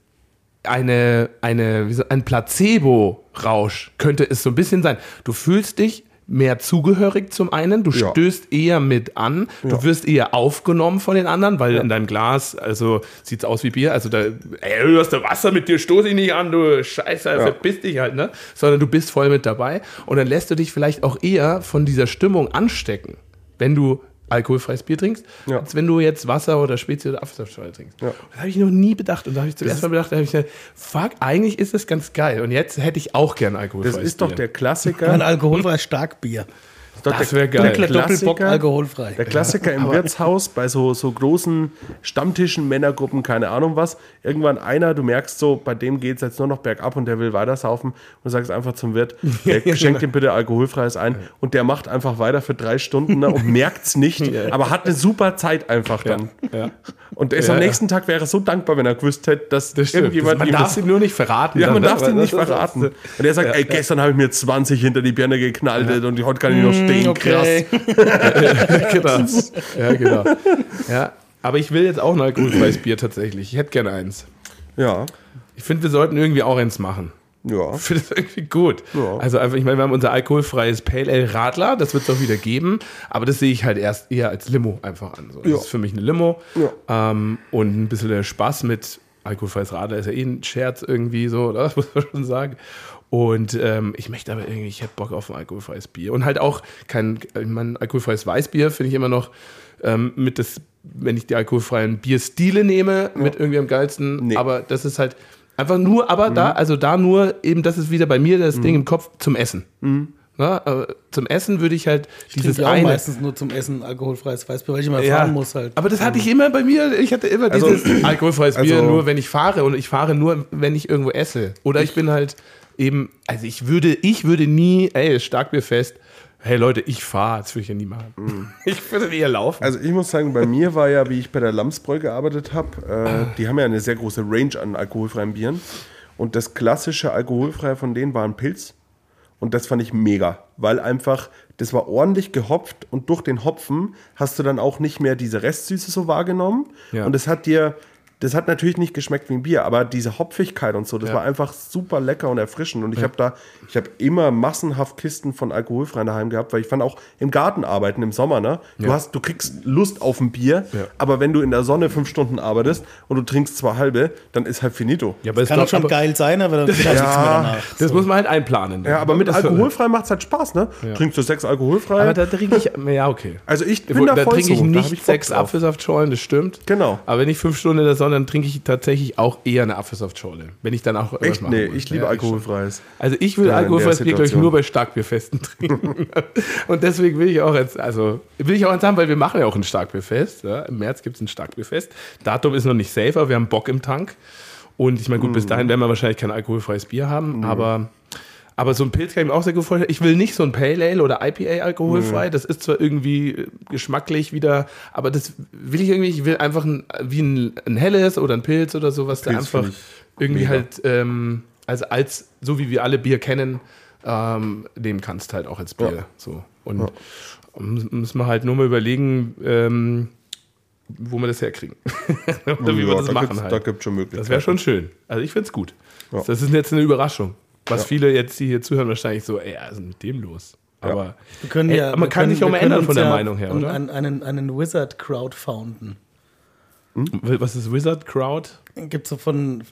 eine, eine, wie so, ein Placebo-Rausch könnte es so ein bisschen sein. Du fühlst dich mehr zugehörig zum einen, du Ja. stößt eher mit an, du Ja. wirst eher aufgenommen von den anderen, weil in deinem Glas, also sieht's aus wie Bier, also da, ey, du hast da Wasser mit dir, stoß ich nicht an, du Scheiße, verpiss dich halt, ne? Sondern du bist voll mit dabei und dann lässt du dich vielleicht auch eher von dieser Stimmung anstecken, wenn du alkoholfreies Bier trinkst, Ja. als wenn du jetzt Wasser oder Spezi oder Apfelsaftschorle trinkst. Ja. Das habe ich noch nie bedacht. Und da habe ich zum ersten Mal bedacht, da habe ich gesagt, fuck, eigentlich ist das ganz geil. Und jetzt hätte ich auch gern alkoholfreies Das ist doch Bier. der Klassiker. Ein alkoholfreies Starkbier. Doch Das der- wäre geil. Dunkler Doppelbock, Klassiker. alkoholfrei. Der Klassiker im Wirtshaus bei so, so großen Stammtischen, Männergruppen, keine Ahnung was. Irgendwann einer, du merkst so, bei dem geht es jetzt nur noch bergab und der will weiter saufen und sagst einfach zum Wirt, [LAUGHS] der schenkt ihm bitte alkoholfreies ein und der macht einfach weiter für drei Stunden ne, und [LAUGHS] merkt es nicht, aber hat eine super Zeit einfach dann. Ja. Und er ist Ja, am ja. nächsten Tag wäre so dankbar, wenn er gewusst hätte, dass Das irgendjemand man ihm darf das- sie nur nicht verraten. ja, man ne? darf Weil ihn nicht verraten. Und er sagt, ey, gestern habe ich mir 20 hinter die Birne geknallt und heute kann ich noch stehen. Okay. [LAUGHS] genau. [LAUGHS] Ja, genau. Ja, aber ich will jetzt auch ein alkoholfreies Bier tatsächlich. Ich hätte gerne eins. Krass. Ja, Ich finde, wir sollten irgendwie auch eins machen. ja. Ich finde das irgendwie gut. Ja. Also einfach, ich meine, wir haben unser alkoholfreies Pale Ale Radler, das wird es auch wieder geben, aber das sehe ich halt erst eher als Limo einfach an. So. Das Ja. ist für mich eine Limo Ja. ähm, und ein bisschen der Spaß mit alkoholfreies Radler ist ja eh ein Scherz irgendwie so, oder? [LAUGHS] Das muss man schon sagen. Und ähm, ich möchte aber irgendwie, ich hätte Bock auf ein alkoholfreies Bier. Und halt auch kein, ich meine, alkoholfreies Weißbier finde ich immer noch ähm, mit das, wenn ich die alkoholfreien Bierstile nehme, mit irgendwie am geilsten. Nee. Aber das ist halt einfach nur, aber da, also da nur eben, das ist wieder bei mir das Ding im Kopf zum Essen. Na, äh, zum Essen würde ich halt dieses Dieses auch eine. meistens nur zum Essen alkoholfreies Weißbier, weil ich immer Ja, fahren muss halt. aber das hatte ich immer bei mir. Ich hatte immer Also- dieses alkoholfreies Bier also- nur, wenn ich fahre und ich fahre nur, wenn ich irgendwo esse. Oder ich bin halt eben, also ich würde, ich würde nie, ey, Starkbierfest. Hey Leute, ich fahre, das würde ich ja nie machen. [LAUGHS] Ich würde eher laufen. Also ich muss sagen, bei mir war ja, wie ich bei der Lamsbräu gearbeitet habe, äh, die haben ja eine sehr große Range an alkoholfreien Bieren. Und das klassische alkoholfreie von denen war ein Pilz. Und das fand ich mega, weil einfach, das war ordentlich gehopft und durch den Hopfen hast du dann auch nicht mehr diese Restsüße so wahrgenommen. Ja. Und es hat dir das hat natürlich nicht geschmeckt wie ein Bier, aber diese Hopfigkeit und so, das Ja. war einfach super lecker und erfrischend. Und ich habe da, ich habe immer massenhaft Kisten von alkoholfreien daheim gehabt, weil ich fand auch im Garten arbeiten im Sommer, ne? Du hast, du kriegst Lust auf ein Bier, Ja. aber wenn du in der Sonne fünf Stunden arbeitest und du trinkst zwei halbe, dann ist halt finito. Ja, aber es Kann ist auch schon aber, geil sein, aber dann [LAUGHS] vielleicht nichts mehr danach. Das muss man halt einplanen. Ja, aber mit alkoholfrei macht es halt Spaß, ne? Trinkst du sechs alkoholfrei? Aber da trinke ich, ja, okay. also ich bin da, da voll trinke ich so. Da nicht ich sechs. Apfelsaftschorlen, das stimmt. Genau. Aber wenn ich fünf Stunden in der Sonne, dann trinke ich tatsächlich auch eher eine Apfelsaftschorle. Wenn ich dann auch Echt? Nee, will. ich liebe Ja, alkoholfreies. Also ich will Ja, in alkoholfreies Bier, glaube ich, nur bei Starkbierfesten [LAUGHS] trinken. Und deswegen will ich auch jetzt, also will ich auch eins haben, weil wir machen ja auch ein Starkbierfest. Ja? Im März gibt es ein Starkbierfest. Datum ist noch nicht safe, aber wir haben Bock im Tank. Und ich meine, gut, Mhm. bis dahin werden wir wahrscheinlich kein alkoholfreies Bier haben, aber, aber so ein Pilz kann ich mir auch sehr gut vorstellen. Ich will nicht so ein Pale Ale oder IPA alkoholfrei. Das ist zwar irgendwie äh, geschmacklich wieder, aber das will ich irgendwie, ich will einfach ein, wie ein, ein helles oder ein Pilz oder sowas, der einfach irgendwie mega. halt, ähm, also als, so wie wir alle Bier kennen, ähm, nehmen kannst halt auch als Bier. Ja. So. Und muss- müssen wir halt nur mal überlegen, ähm, wo wir das herkriegen. [LAUGHS] Oder wie wir Ja, das da machen gibt's- halt. Da gibt es schon Möglichkeiten. Das wäre schon schön. Also ich finde es gut. Ja. Das ist jetzt eine Überraschung. Was Ja. viele jetzt, die hier zuhören, wahrscheinlich so, ey, was ist denn mit dem los? Aber Wir können Ey, ja, aber man wir kann können, sich auch mal ändern von der ja Meinung her, oder? Einen, einen, einen Wizard crowdfounden. was ist Wizard Crowd? Gibt so von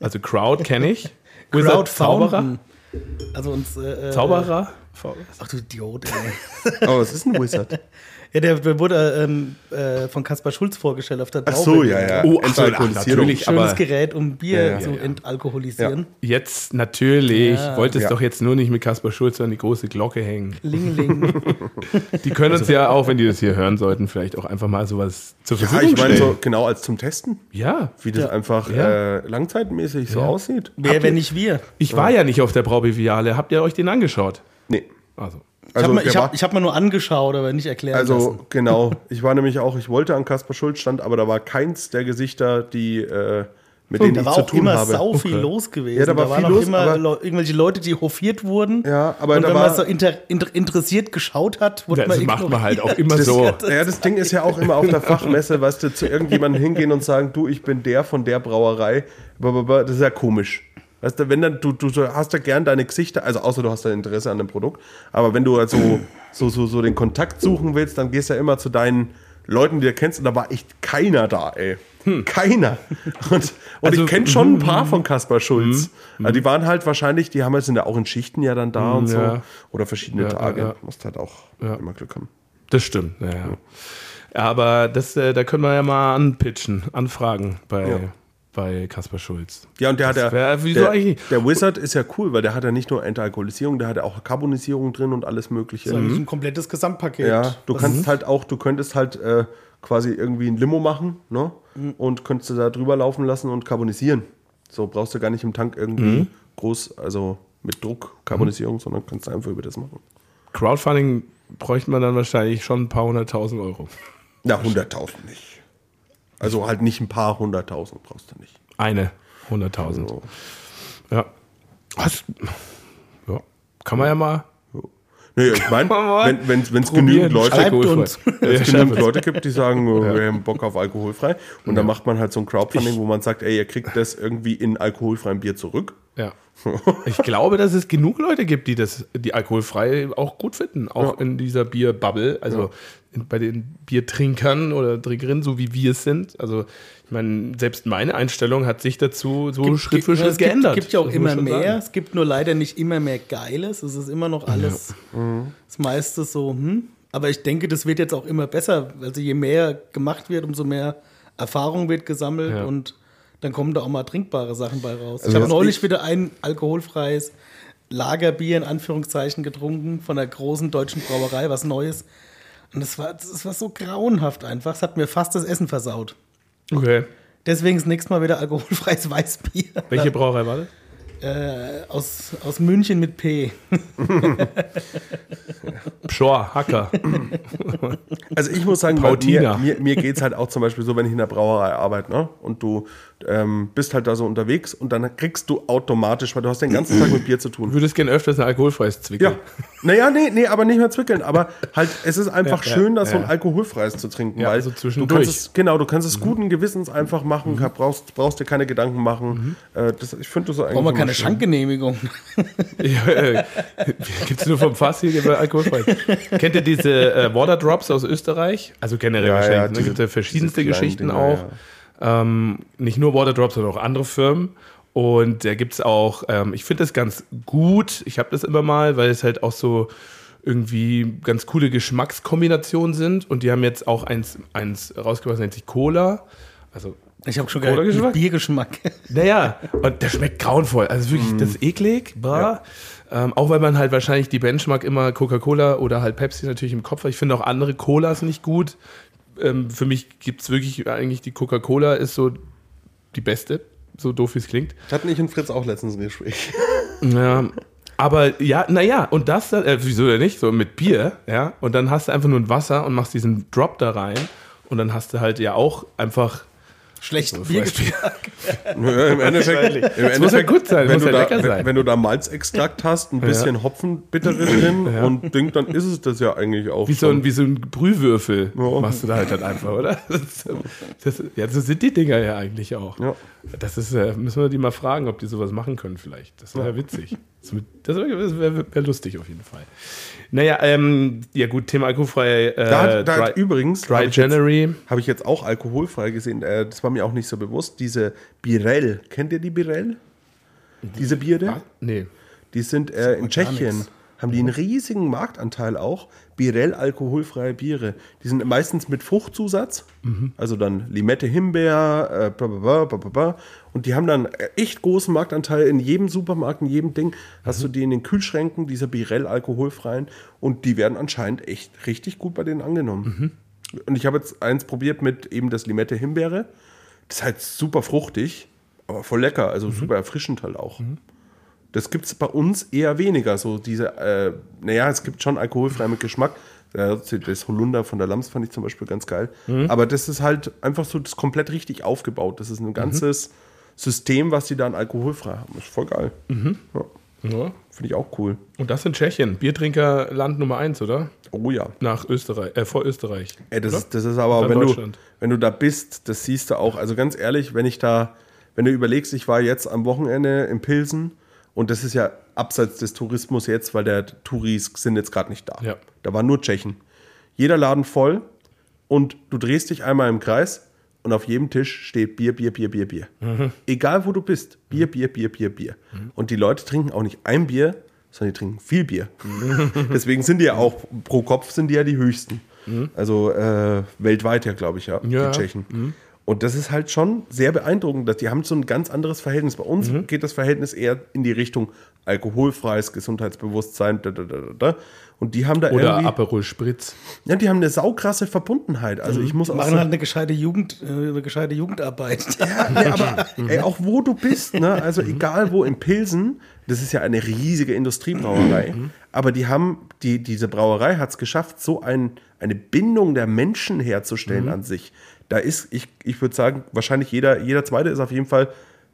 Also Crowd kenne ich. [LAUGHS] Wizard Zauberer? Also uns. Äh, äh, Zauberer? Ach du Idiot, ey. Oh, es ist ein Wizard. [LAUGHS] Ja, der, wurde ähm, äh, von Kaspar Schulz vorgestellt auf der Ach so, ja, ja. Oh, ach so, Entalkoholisierung. natürlich. Schönes aber- Gerät, um Bier Ja, ja. zu Ja, ja. entalkoholisieren. Jetzt natürlich. Ja. Ich wollte es Ja. doch jetzt nur nicht mit Kaspar Schulz an die große Glocke hängen. Ling, [LAUGHS] ling. Die können uns ja auch, wenn die das hier hören sollten, vielleicht auch einfach mal sowas zur Ja, Verfügung ich meine, stellen. so genau als zum Testen, ja, wie das Ja. einfach Ja. äh, langzeitmäßig so Ja. aussieht. Wer, wenn nicht wir? ich war ja nicht auf der Braubiviale. Habt ihr euch den angeschaut? Nee. Also. Ich habe Also, ich hab, war- ich hab mir nur angeschaut, aber nicht erklären Also lassen. genau, [LAUGHS] ich war nämlich auch, ich wollte an Kaspar Schulz stand, aber da war keins der Gesichter, die äh, mit denen Da ich war zu auch tun immer habe. sau viel Okay. los gewesen. Ja, da war waren viel auch los, immer irgendwelche Leute, die hofiert wurden. Ja, aber und da wenn war- man so inter, inter, interessiert geschaut hat, wurde Das man macht man halt auch immer Das, so. ja, das Ding ist ja auch immer auf der Fachmesse, [LAUGHS] weißt du, zu irgendjemandem hingehen und sagen, du, ich bin der von der Brauerei. Das ist ja komisch. Weißt du, wenn dann, du, du so- hast ja gern deine Gesichter, also außer du hast da Interesse an dem Produkt, aber wenn du halt so, so, so, so den Kontakt suchen willst, dann gehst du ja immer zu deinen Leuten, die du kennst, und da war echt keiner da, ey. Keiner. [LAUGHS] Und, und Also, ich kenne schon ein paar von Kaspar Schulz. Also die waren halt wahrscheinlich, die haben jetzt sind ja auch in Schichten ja dann da und so. ja. Oder verschiedene Ja, Tage. ja. Musst halt auch immer Glück haben. Das stimmt, ja. Aber das, äh, da können wir ja mal anpitchen, anfragen bei. Bei Kaspar Schulz. Ja, und der hat ja. wieso der, der Wizard ist ja cool, weil der hat ja nicht nur Entalkoholisierung, der hat ja auch Carbonisierung drin und alles Mögliche. Das ist ein komplettes Gesamtpaket. Ja, du Das kannst halt auch, du könntest halt äh, quasi irgendwie ein Limo machen, ne? Und könntest du da drüber laufen lassen und carbonisieren. So brauchst du gar nicht im Tank irgendwie groß, also mit Druck Carbonisierung, sondern kannst du einfach über das machen. Crowdfunding bräuchte man dann wahrscheinlich schon ein paar hunderttausend Euro. Na, 100.000 nicht. Also halt nicht ein paar hunderttausend brauchst du nicht. Eine hunderttausend. So. Ja. Was? Ja. Kann man ja mal. Nee, ich meine, wenn es probieren. genügend Leute uns. [LAUGHS] Wenn Ja, es genügend Leute gibt, die sagen, oh, wir haben Bock auf alkoholfrei. Und dann macht man halt so ein Crowdfunding, wo man sagt, ey, ihr kriegt das irgendwie in alkoholfreiem Bier zurück. Ja. [LAUGHS] Ich glaube, dass es genug Leute gibt, die das, die alkoholfrei auch gut finden, auch Ja. in dieser Bierbubble, also in, bei den Biertrinkern oder Trinkerinnen, so wie wir es sind. Also ich meine, selbst meine Einstellung hat sich dazu so Schritt für ja, Schritt es gibt, geändert. gibt ja auch Das immer mehr. sagen. Es gibt nur leider nicht immer mehr Geiles. Es ist immer noch alles das meiste so, hm. Aber ich denke, das wird jetzt auch immer besser. Also je mehr gemacht wird, umso mehr Erfahrung wird gesammelt Ja. und dann kommen da auch mal trinkbare Sachen bei raus. Also ich habe neulich ich- wieder ein alkoholfreies Lagerbier in Anführungszeichen getrunken von einer großen deutschen Brauerei, was Neues. Und das war, das war so grauenhaft einfach. Es hat mir fast das Essen versaut. Okay. Deswegen das nächste Mal wieder alkoholfreies [LAUGHS] Weißbier. Welche Brauerei war das? Äh, aus, aus München mit P. [LAUGHS] Pschor, Hacker. Also ich muss sagen, mir, mir, mir geht es halt auch zum Beispiel so, wenn ich in der Brauerei arbeite, ne? Und du, ähm, bist halt da so unterwegs und dann kriegst du automatisch, weil du hast den ganzen Tag mit Bier zu tun. Du würdest gerne öfters ein alkoholfreies Zwickel. Ja. Naja, nee, nee, aber nicht mehr zwickeln. Aber halt, es ist einfach Ja, schön, das so ja. ein alkoholfreies zu trinken. Ja, weil so du zwischendurch. kannst es, genau, du kannst es guten Gewissens einfach machen, brauchst, brauchst dir keine Gedanken machen. Äh, das, ich finde das so eigentlich. Brauchen wir immer keine schön. Schankgenehmigung. [LAUGHS] Ja, äh, Gibt es nur vom Fass hier bei alkoholfrei. Kennt ihr diese äh, Water Drops aus Österreich? Also generell Ja, wahrscheinlich. ja, ne? diese- gibt ja verschiedenste Geschichten Dinger, auch. Ähm, nicht nur Water Drops, sondern auch andere Firmen. Und da gibt es auch, ähm, ich finde das ganz gut. Ich habe das immer mal, weil es halt auch so irgendwie ganz coole Geschmackskombinationen sind. Und die haben jetzt auch eins, eins rausgebracht, das nennt sich Cola. Also Ich habe schon Cola Geschmack? Biergeschmack. [LAUGHS] naja, und der schmeckt grauenvoll. Also wirklich, das ist eklig. Bah. Ähm, auch weil man halt wahrscheinlich die Benchmark immer Coca-Cola oder halt Pepsi natürlich im Kopf hat. Ich finde auch andere Colas nicht gut. Ähm, für mich gibt es wirklich eigentlich die Coca-Cola ist so die beste, so doof wie es klingt. Hatten ich und Fritz auch letztens ein Gespräch. [LAUGHS] Ja, aber ja, naja, und das dann, äh, wieso denn nicht? So mit Bier, ja, und dann hast du einfach nur ein Wasser und machst diesen Drop da rein und dann hast du halt ja auch einfach Schlecht so Biergeschmack. [LAUGHS] Ja, Im Endeffekt, im muss ja Endeffekt gut sein, wenn, muss du ja da, sein. wenn du da Malzextrakt hast, ein bisschen Hopfenbittere drin [CLEARS THROAT] und Ding, dann ist es das ja eigentlich auch Wie so, schon. ein, wie so ein Brühwürfel Ja. machst du da halt dann einfach, oder? Das, das, ja, so sind die Dinger ja eigentlich auch. Ja. Das ist, äh, müssen wir die mal fragen, ob die sowas machen können vielleicht. Das wäre witzig. Das wär- Das wäre wär, wär lustig auf jeden Fall. Naja, ähm, ja gut, Thema alkoholfrei. Äh, Da hat, da Dry, hat übrigens, Dry habe ich, jetzt- January. hab ich jetzt auch alkoholfrei gesehen, äh, das war mir auch nicht so bewusst, diese Birell, kennt ihr die Birell? Diese Biere? Ah, nee. Die sind äh, in Tschechien. Haben die einen riesigen Marktanteil auch. Birell alkoholfreie Biere. Die sind meistens mit Fruchtzusatz, also dann Limette, Himbeer, äh, bla, bla, bla, und die haben dann echt großen Marktanteil in jedem Supermarkt, in jedem Ding. Hast du die in den Kühlschränken, diese Birell alkoholfreien und die werden anscheinend echt richtig gut bei denen angenommen. Und ich habe jetzt eins probiert mit eben das Limette Himbeere. Das ist halt super fruchtig, aber voll lecker, also super erfrischend halt auch. Das gibt es bei uns eher weniger. So diese, äh, naja, es gibt schon alkoholfrei mit Geschmack. Das Holunder von der Lams fand ich zum Beispiel ganz geil. Aber das ist halt einfach so das komplett richtig aufgebaut. Das ist ein ganzes System, was die dann alkoholfrei haben. Das ist voll geil. Ja, Ja. Finde ich auch cool. Und das in Tschechien. Biertrinkerland Nummer eins, oder? Oh ja. Nach Österreich, äh, vor Österreich. Ey, das, ist, das ist aber, wenn du, Deutschland. wenn du da bist, das siehst du auch. Also ganz ehrlich, wenn ich da, wenn du überlegst, ich war jetzt am Wochenende in Pilsen und das ist ja abseits des Tourismus jetzt, weil der Touris sind jetzt gerade nicht da. Ja. Da waren nur Tschechen. Jeder Laden voll und du drehst dich einmal im Kreis und auf jedem Tisch steht Bier, Bier, Bier, Bier, Bier. Mhm. Egal wo du bist, Bier, Bier, Bier, Bier, Bier. Und die Leute trinken auch nicht ein Bier, sondern die trinken viel Bier. [LAUGHS] [LAUGHS] Deswegen sind die ja auch, pro Kopf sind die ja die höchsten. Also äh, weltweit ja, glaube ich, ja, Ja. die Tschechen. Und das ist halt schon sehr beeindruckend, dass die haben so ein ganz anderes Verhältnis. Bei uns geht das Verhältnis eher in die Richtung alkoholfreies Gesundheitsbewusstsein. Da, da, da. Und die haben da Oder irgendwie, Aperol Spritz. ja, die haben eine saukrasse Verbundenheit. Also ich muss auch Machen halt eine gescheite Jugend, äh, eine gescheite Jugendarbeit. ja, nee, aber [LAUGHS] ey, auch wo du bist, ne? also egal wo in Pilsen, das ist ja eine riesige Industriebrauerei, aber die haben, die, diese Brauerei hat es geschafft, so ein, eine Bindung der Menschen herzustellen an sich. Da ist, ich, ich würde sagen, wahrscheinlich jeder, jeder Zweite ist auf jeden Fall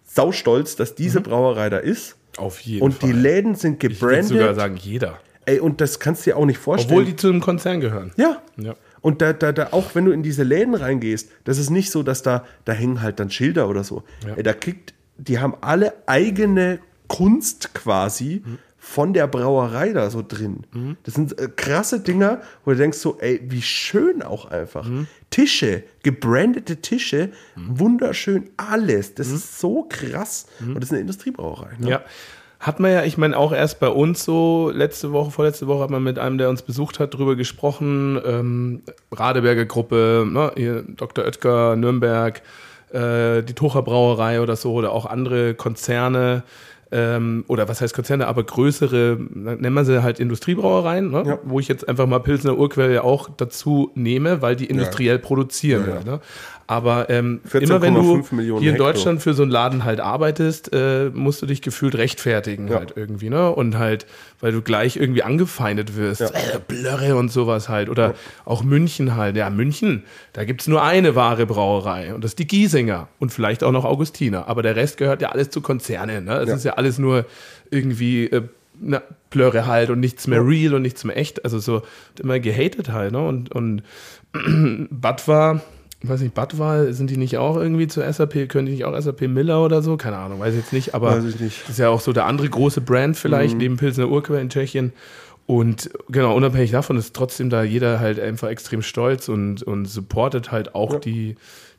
saustolz, dass diese Brauerei da ist. Auf jeden Und Fall. die Läden sind ich würde sogar gebrandet. sagen, jeder. Ey, und das kannst du dir auch nicht vorstellen. Obwohl die zu einem Konzern gehören. Ja. Ja. Und da, da, da, auch wenn du in diese Läden reingehst, das ist nicht so, dass da, da hängen halt dann Schilder oder so. Ja. Ey, da kriegt, die haben alle eigene Kunst quasi von der Brauerei da so drin. Das sind äh, krasse Dinger, wo du denkst so, ey, wie schön auch einfach. Tische, gebrandete Tische, wunderschön alles. Das ist so krass. Und das ist eine Industriebrauerei. Ne? Ja. Hat man ja, ich meine, auch erst bei uns so letzte Woche, vorletzte Woche hat man mit einem, der uns besucht hat, drüber gesprochen. Ähm, Radeberger Gruppe, ne, hier Dr. Oetker, Nürnberg, äh, die Tucher Brauerei oder so oder auch andere Konzerne. Ähm, oder was heißt Konzerne, aber größere, nennen wir sie halt Industriebrauereien, ne? Ja. wo ich jetzt einfach mal Pilsner Urquell ja auch dazu nehme, weil die industriell produzieren. Ja, halt, ja. ne? Aber ähm, immer wenn du 14,5 Millionen hier in Hektar. Deutschland für so einen Laden halt arbeitest, äh, musst du dich gefühlt rechtfertigen Ja. halt irgendwie, ne? Und halt, weil du gleich irgendwie angefeindet wirst. Ja. Äh, Blöre und sowas halt. Oder auch München halt. Ja, München, da gibt's nur eine wahre Brauerei und das ist die Giesinger und vielleicht auch noch Augustiner. Aber der Rest gehört ja alles zu Konzernen. Ne? Es Ja. ist ja alles nur irgendwie äh, na, Blöre halt und nichts mehr real und nichts mehr echt. Also so immer gehatet halt. Ne? Und, und [CLEARS THROAT] Bad war, weiß nicht, Bad war, sind die nicht auch irgendwie zu SAP, können die nicht auch SAP Miller oder so? Keine Ahnung, weiß ich jetzt nicht, aber nicht. das ist ja auch so der andere große Brand vielleicht, neben Pilsner Urquell in Tschechien. Und genau, unabhängig davon ist trotzdem da jeder halt einfach extrem stolz und, und supportet halt auch die,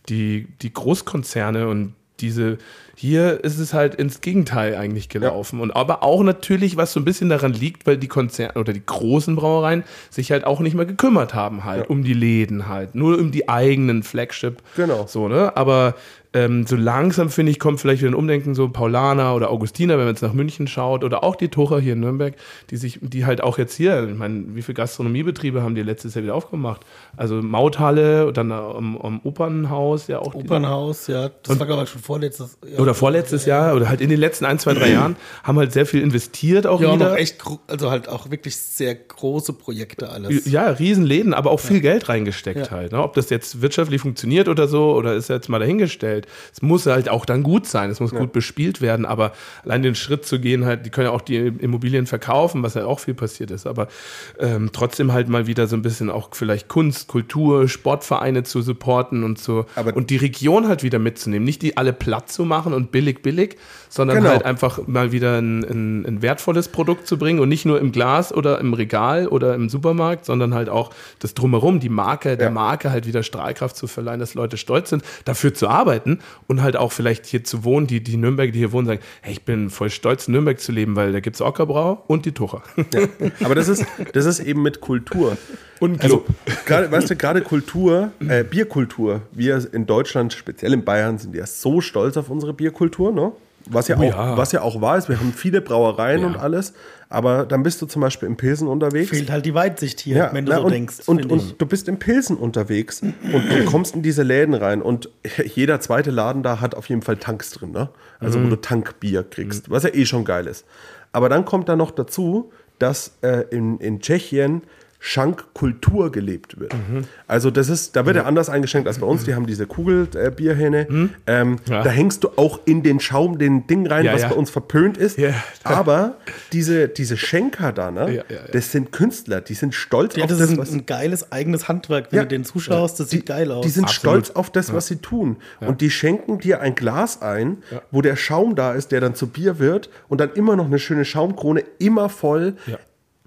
die, die Großkonzerne und diese, hier ist es halt ins Gegenteil eigentlich gelaufen. Und aber auch natürlich, was so ein bisschen daran liegt, weil die Konzerne oder die großen Brauereien sich halt auch nicht mehr gekümmert haben, halt, Ja. um die Läden halt. Nur um die eigenen Flagship. Genau. So, ne? Aber ähm, so langsam, finde ich, kommt vielleicht wieder ein Umdenken, so Paulaner oder Augustiner, wenn man jetzt nach München schaut, oder auch die Tucher hier in Nürnberg, die sich, die halt auch jetzt hier, ich meine, wie viele Gastronomiebetriebe haben die letztes Jahr wieder aufgemacht? Also Mauthalle, dann am, am Opernhaus, ja auch. Opernhaus, ja. Das war, glaube ich, schon vorletztes ja. oder vorletztes Jahr, oder halt in den letzten ein, zwei, drei Jahren, haben halt sehr viel investiert auch Ja, wieder. noch echt, also halt auch wirklich sehr große Projekte alles. Ja, Riesenläden, aber auch viel Geld reingesteckt Ja. halt. Ne? Ob das jetzt wirtschaftlich funktioniert oder so, oder ist jetzt mal dahingestellt. Es muss halt auch dann gut sein, es muss gut bespielt werden, aber allein den Schritt zu gehen, halt, die können ja auch die Immobilien verkaufen, was ja auch viel passiert ist, aber ähm, trotzdem halt mal wieder so ein bisschen auch vielleicht Kunst, Kultur, Sportvereine zu supporten und so Aber- und die Region halt wieder mitzunehmen. Nicht die alle platt zu machen und billig, billig, sondern Genau. halt einfach mal wieder ein, ein, ein wertvolles Produkt zu bringen und nicht nur im Glas oder im Regal oder im Supermarkt, sondern halt auch das Drumherum, die Marke, der Ja. Marke halt wieder Strahlkraft zu verleihen, dass Leute stolz sind, dafür zu arbeiten und halt auch vielleicht hier zu wohnen, die, die Nürnberger, die hier wohnen, sagen, hey, ich bin voll stolz, in Nürnberg zu leben, weil da gibt's Ockerbrau und die Tucher. Aber das ist, das ist eben mit Kultur. [LAUGHS] Und Also, Club. gerade, weißt du, gerade Kultur, äh, Bierkultur, wir in Deutschland, speziell in Bayern, sind ja so stolz auf unsere Bierkultur, ne? Was ja, Oh auch, ja. was ja auch wahr ist, wir haben viele Brauereien Ja. und alles, aber dann bist du zum Beispiel im Pilsen unterwegs. Fehlt halt die Weitsicht hier, wenn du na, so und, denkst. Und, und du bist im Pilsen unterwegs und du kommst in diese Läden rein und [LAUGHS] jeder zweite Laden da hat auf jeden Fall Tanks drin, ne? Also Mhm. wo du Tankbier kriegst, was ja eh schon geil ist. Aber dann kommt da noch dazu, dass äh, in, in Tschechien Schankkultur gelebt wird. Mhm. Also das ist, da wird ja anders eingeschenkt als bei uns. Die haben diese Kugelbierhähne. Ähm, Mhm. Ja. Da hängst du auch in den Schaum den Ding rein, Ja, was ja. bei uns verpönt ist. Ja. Aber diese, diese Schenker da, ne? Ja, ja, ja. das sind Künstler, die sind stolz ja, auf das das, ist ein, was ein geiles eigenes Handwerk, wenn Ja. du denen zuschaust, das sieht geil aus. die sind Absolut. stolz auf das, was sie tun. Und die schenken dir ein Glas ein, wo der Schaum da ist, der dann zu Bier wird und dann immer noch eine schöne Schaumkrone, immer voll, Ja.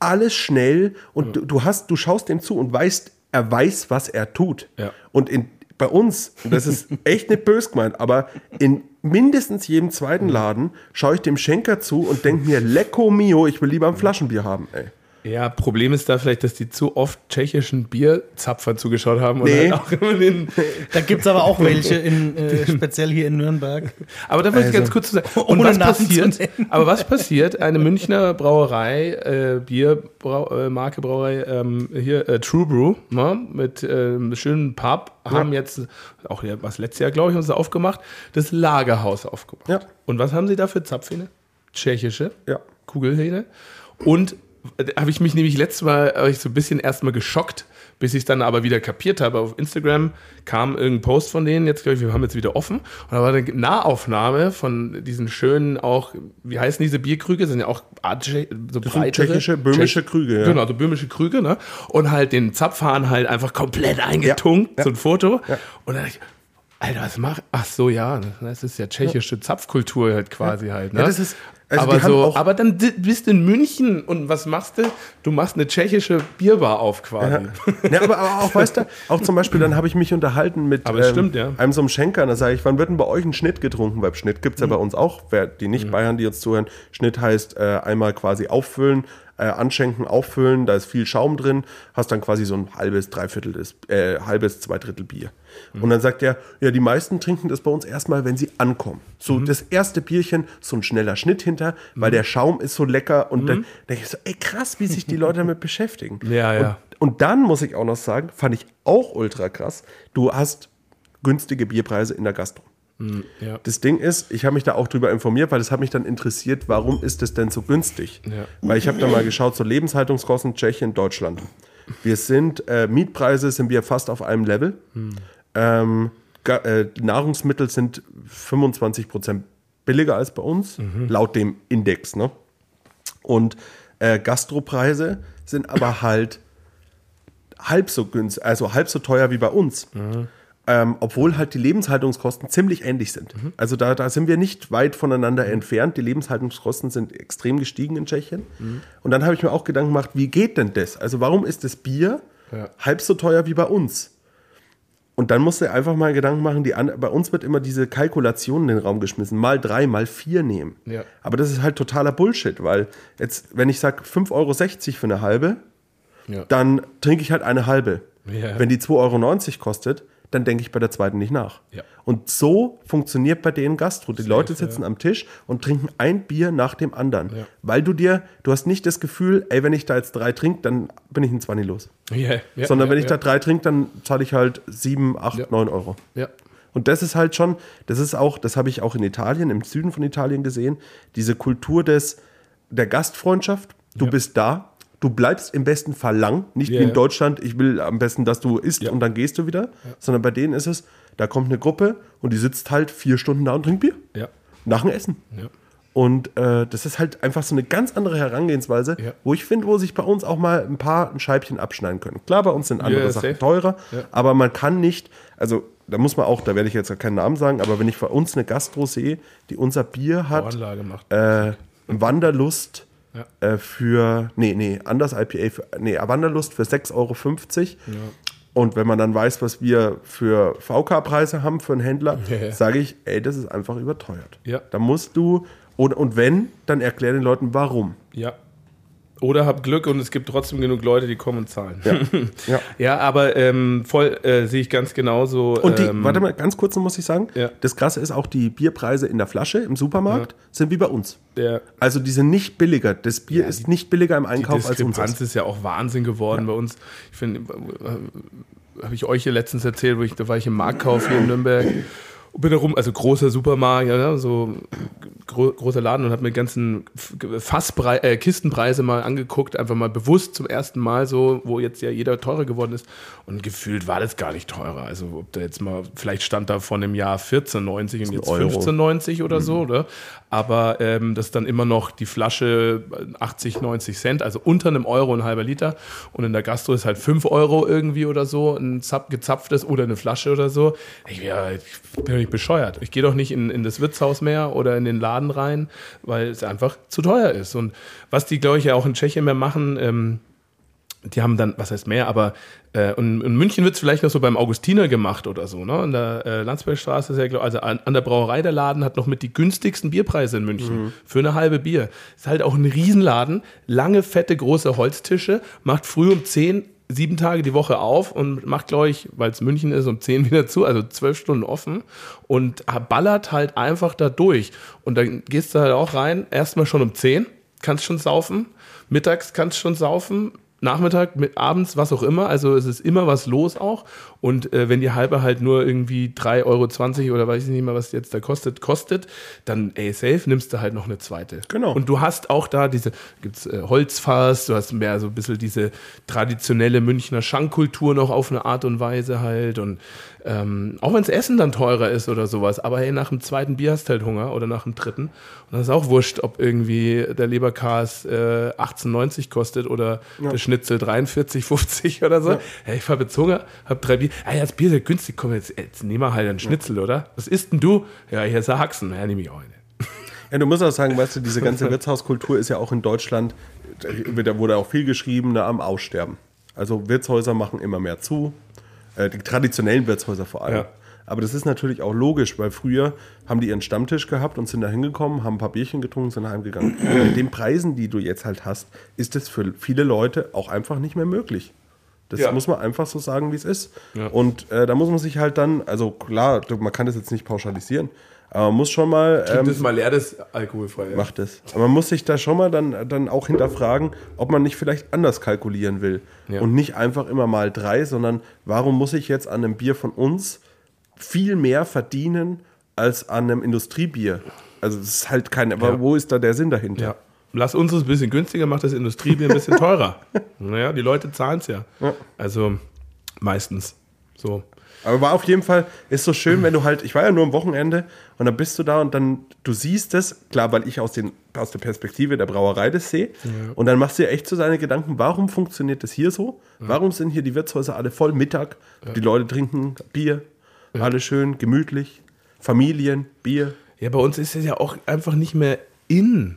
Alles schnell und du, du hast, du schaust dem zu und weißt, er weiß, was er tut. Ja. Und in, bei uns, das ist [LAUGHS] echt nicht bös gemeint, aber in mindestens jedem zweiten Laden schaue ich dem Schenker zu und denke mir, lecco mio, ich will lieber ein Flaschenbier haben, ey. Ja, Problem ist da vielleicht, dass die zu oft tschechischen Bierzapfern zugeschaut haben. Nee. halt auch immer den, [LAUGHS] da gibt es aber auch welche, in, äh, [LAUGHS] speziell hier in Nürnberg. aber da wollte ich Also, ganz kurz zu sagen. Und ohne was passiert? Aber was passiert? Eine Münchner Brauerei, äh, Biermarke äh, Brauerei, ähm, hier äh, True Brew, ne, mit ähm, schönen Pub, haben jetzt auch was letztes Jahr, glaube ich, haben sie aufgemacht, das Lagerhaus aufgemacht. Ja. Und was haben sie da für Zapfhähne? Tschechische. Ja. Kugelhähne. Und habe ich mich nämlich letztes Mal hab ich so ein bisschen erstmal geschockt, bis ich es dann aber wieder kapiert habe. Auf Instagram kam irgendein Post von denen, jetzt glaube ich, wir haben jetzt wieder offen. Und da war eine Nahaufnahme von diesen schönen auch, wie heißen diese Bierkrüge? Sind ja auch Art, so sind breitere. tschechische, böhmische Tschech- Krüge, ja. Genau, so böhmische Krüge, ne? Und halt den Zapfhahn halt einfach komplett eingetunkt, Ja, ja. so ein Foto. Und dann dachte ich, Alter, was mach? Ach so, ja, das ist ja tschechische Zapfkultur halt quasi halt. Ne? Ja, das ist- also aber so, aber dann bist du in München und was machst du? Du machst eine tschechische Bierbar auf quasi. Ja, aber, aber auch, weißt du, auch zum Beispiel, dann habe ich mich unterhalten mit Aber es stimmt, ja. einem so einem Schenker. Da sage ich, wann wird denn bei euch ein Schnitt getrunken? Weil Schnitt gibt es ja Mhm. bei uns auch. Wer, die nicht Bayern, die uns zuhören, Schnitt heißt äh, einmal quasi auffüllen, äh, anschenken, auffüllen, da ist viel Schaum drin, hast dann quasi so ein halbes, dreiviertel, des, äh, halbes, zwei Drittel Bier. Und dann sagt er, ja, die meisten trinken das bei uns erstmal, wenn sie ankommen. So Mhm. das erste Bierchen, so ein schneller Schnitt hinter, weil der Schaum ist so lecker und dann denke ich so, ey krass, wie sich die Leute damit [LAUGHS] beschäftigen. Mhm. Ja, ja. Und, und dann muss ich auch noch sagen, fand ich auch ultra krass, du hast günstige Bierpreise in der Gastro. Ja. Das Ding ist, ich habe mich da auch drüber informiert, weil es hat mich dann interessiert, warum ist es denn so günstig? Ja. Weil ich habe da mal geschaut, so Lebenshaltungskosten Tschechien, Deutschland. Wir sind, äh, Mietpreise sind wir fast auf einem Level. Ähm, ga, äh, Nahrungsmittel sind 25% billiger als bei uns, laut dem Index. Ne? Und äh, Gastropreise sind aber halt halb so günstig, also halb so teuer wie bei uns. Ähm, obwohl halt die Lebenshaltungskosten ziemlich ähnlich sind. Also da, da sind wir nicht weit voneinander entfernt. Die Lebenshaltungskosten sind extrem gestiegen in Tschechien. Und dann habe ich mir auch Gedanken gemacht, wie geht denn das? Also warum ist das Bier Ja. halb so teuer wie bei uns? Und dann musst du einfach mal Gedanken machen, die an, bei uns wird immer diese Kalkulation in den Raum geschmissen, mal drei, mal vier nehmen. Ja. Aber das ist halt totaler Bullshit, weil jetzt, wenn ich sage 5,60 Euro für eine halbe, Ja. dann trinke ich halt eine halbe. Wenn die 2,90 Euro kostet, dann denke ich bei der zweiten nicht nach. Ja. Und so funktioniert bei denen Gastro. Die Leute ja. sitzen am Tisch und trinken ein Bier nach dem anderen. Ja. Weil du dir, du hast nicht das Gefühl, ey, wenn ich da jetzt drei trinke, dann bin ich ein 20 los. Ja, ja, Sondern ja, wenn ich da drei trinke, dann zahle ich halt 7, 8, Ja. 9 Euro. Und das ist halt schon, das ist auch, das habe ich auch in Italien, im Süden von Italien gesehen, diese Kultur des, der Gastfreundschaft. Du bist da, du bleibst im besten Fall lang, nicht Ja, wie in ja. Deutschland, ich will am besten, dass du isst Ja. und dann gehst du wieder, sondern bei denen ist es, da kommt eine Gruppe und die sitzt halt vier Stunden da und trinkt Bier. Ja. Nach dem Essen. Ja. Und äh, das ist halt einfach so eine ganz andere Herangehensweise, Ja. wo ich finde, wo sich bei uns auch mal ein paar ein Scheibchen abschneiden können. Klar, bei uns sind andere Ja, Sachen safe. teurer, Ja. aber man kann nicht, also da muss man auch, da werde ich jetzt keinen Namen sagen, aber wenn ich bei uns eine Gastro sehe, die unser Bier hat, äh, Wanderlust Ja. äh, für, nee, nee, anders IPA, für, nee, Wanderlust für 6,50 Euro. Und wenn man dann weiß, was wir für VK-Preise haben für einen Händler, [LAUGHS] Ja, ja. sage ich, ey, das ist einfach überteuert. Ja. Da musst du, und, und wenn, dann erklär den Leuten, warum. Ja. Oder hab Glück und es gibt trotzdem genug Leute, die kommen und zahlen. Ja. [LAUGHS] ja. Ja, aber ähm, voll äh, sehe ich ganz genauso. Und die, ähm, warte mal, ganz kurz muss ich sagen, Ja. das Krasse ist auch, die Bierpreise in der Flasche im Supermarkt sind wie bei uns. Also die sind nicht billiger. Das Bier ist nicht billiger im die Einkauf als Diskrepanz unseres. ist ja auch Wahnsinn geworden bei uns. Ich finde, äh, habe ich euch hier letztens erzählt, wo ich, da war ich im Marktkauf hier in Nürnberg. Und Bin da rum, also großer Supermarkt, ja, so gro großer Laden und habe mir die ganzen Fassprei äh, Kistenpreise mal angeguckt, einfach mal bewusst zum ersten Mal so, wo jetzt ja jeder teurer geworden ist. Und gefühlt war das gar nicht teurer. Also ob da jetzt mal, vielleicht stand da von dem Jahr 14,90 und jetzt Euro. 15,90 oder so, oder? Aber ähm, das ist dann immer noch die Flasche 80, 90 Cent, also unter einem Euro ein halber Liter. Und in der Gastro ist halt 5 Euro irgendwie oder so, ein zap gezapftes oder eine Flasche oder so. Ich, ja, ich bin doch nicht bescheuert. Ich gehe doch nicht in, in das Wirtshaus mehr oder in den Laden rein, weil es einfach zu teuer ist. Und was die, glaube ich, ja auch in Tschechien mehr machen, ähm, die haben dann, was heißt mehr, aber äh, und in München wird es vielleicht noch so beim Augustiner gemacht oder so, ne? In der äh, Landsbergstraße ist ja, glaub, also an, an der Brauerei der Laden hat noch mit die günstigsten Bierpreise in München für eine halbe Bier. Ist halt auch ein Riesenladen, lange, fette, große Holztische, macht früh um 10 sieben Tage die Woche auf und macht, glaube ich, weil es München ist, um 10 [LAUGHS] wieder zu, also zwölf Stunden offen und ballert halt einfach da durch. Und dann gehst du halt auch rein, erstmal schon um 10, kannst schon saufen, mittags kannst schon saufen, Nachmittag, mit, abends, was auch immer. Also es ist immer was los auch. Und äh, wenn die halbe halt nur irgendwie 3,20 Euro oder weiß ich nicht mehr, was jetzt da kostet, kostet, dann ey, safe nimmst du halt noch eine zweite. Genau. Und du hast auch da diese, gibt's äh, Holzfass, du hast mehr so ein bisschen diese traditionelle Münchner Schankkultur noch auf eine Art und Weise halt. Und ähm, auch wenn das Essen dann teurer ist oder sowas, aber hey, nach dem zweiten Bier hast du halt Hunger oder nach dem dritten. Und das ist auch wurscht, ob irgendwie der Leberkas äh, 18,90 kostet oder der Schnitzel 43,50 oder so. Hey, ich habe jetzt Hunger, hab drei Bier. Ah, ja, das Bier ist ja günstig, komm, jetzt, jetzt nehmen wir halt einen Schnitzel, oder? Was isst denn du? Ja, hier ist Haxen. Ja, nehme ich auch eine. Ja, du musst auch sagen, weißt du, diese ganze Wirtshauskultur ist ja auch in Deutschland, da wurde auch viel geschrieben, ne, am Aussterben. Also Wirtshäuser machen immer mehr zu, äh, die traditionellen Wirtshäuser vor allem. Ja. Aber das ist natürlich auch logisch, weil früher haben die ihren Stammtisch gehabt und sind da hingekommen, haben ein paar Bierchen getrunken, sind heimgegangen. Mit den Preisen, die du jetzt halt hast, ist das für viele Leute auch einfach nicht mehr möglich. Das Ja. muss man einfach so sagen, wie es ist. Ja. Und äh, da muss man sich halt dann, also klar, man kann das jetzt nicht pauschalisieren, aber man muss schon mal. Ähm, das mal leer, das alkoholfrei. macht es. Aber man muss sich da schon mal dann, dann auch hinterfragen, ob man nicht vielleicht anders kalkulieren will. Ja. Und nicht einfach immer mal drei, sondern warum muss ich jetzt an einem Bier von uns viel mehr verdienen als an einem Industriebier? Also das ist halt kein, aber Ja. wo ist da der Sinn dahinter? Ja. Lass uns ein bisschen günstiger, macht das Industriebier ein bisschen [LAUGHS] teurer. naja, die Leute zahlen es ja. Also meistens. So. Aber war auf jeden Fall, ist so schön, wenn du halt, ich war ja nur am Wochenende und dann bist du da und dann, du siehst es, klar, weil ich aus, den, aus der Perspektive der Brauerei das sehe. Und dann machst du dir echt so deine Gedanken, warum funktioniert das hier so? Warum sind hier die Wirtshäuser alle voll Mittag? Die Leute trinken Bier, alle schön, gemütlich, Familien, Bier. Ja, bei uns ist es ja auch einfach nicht mehr in,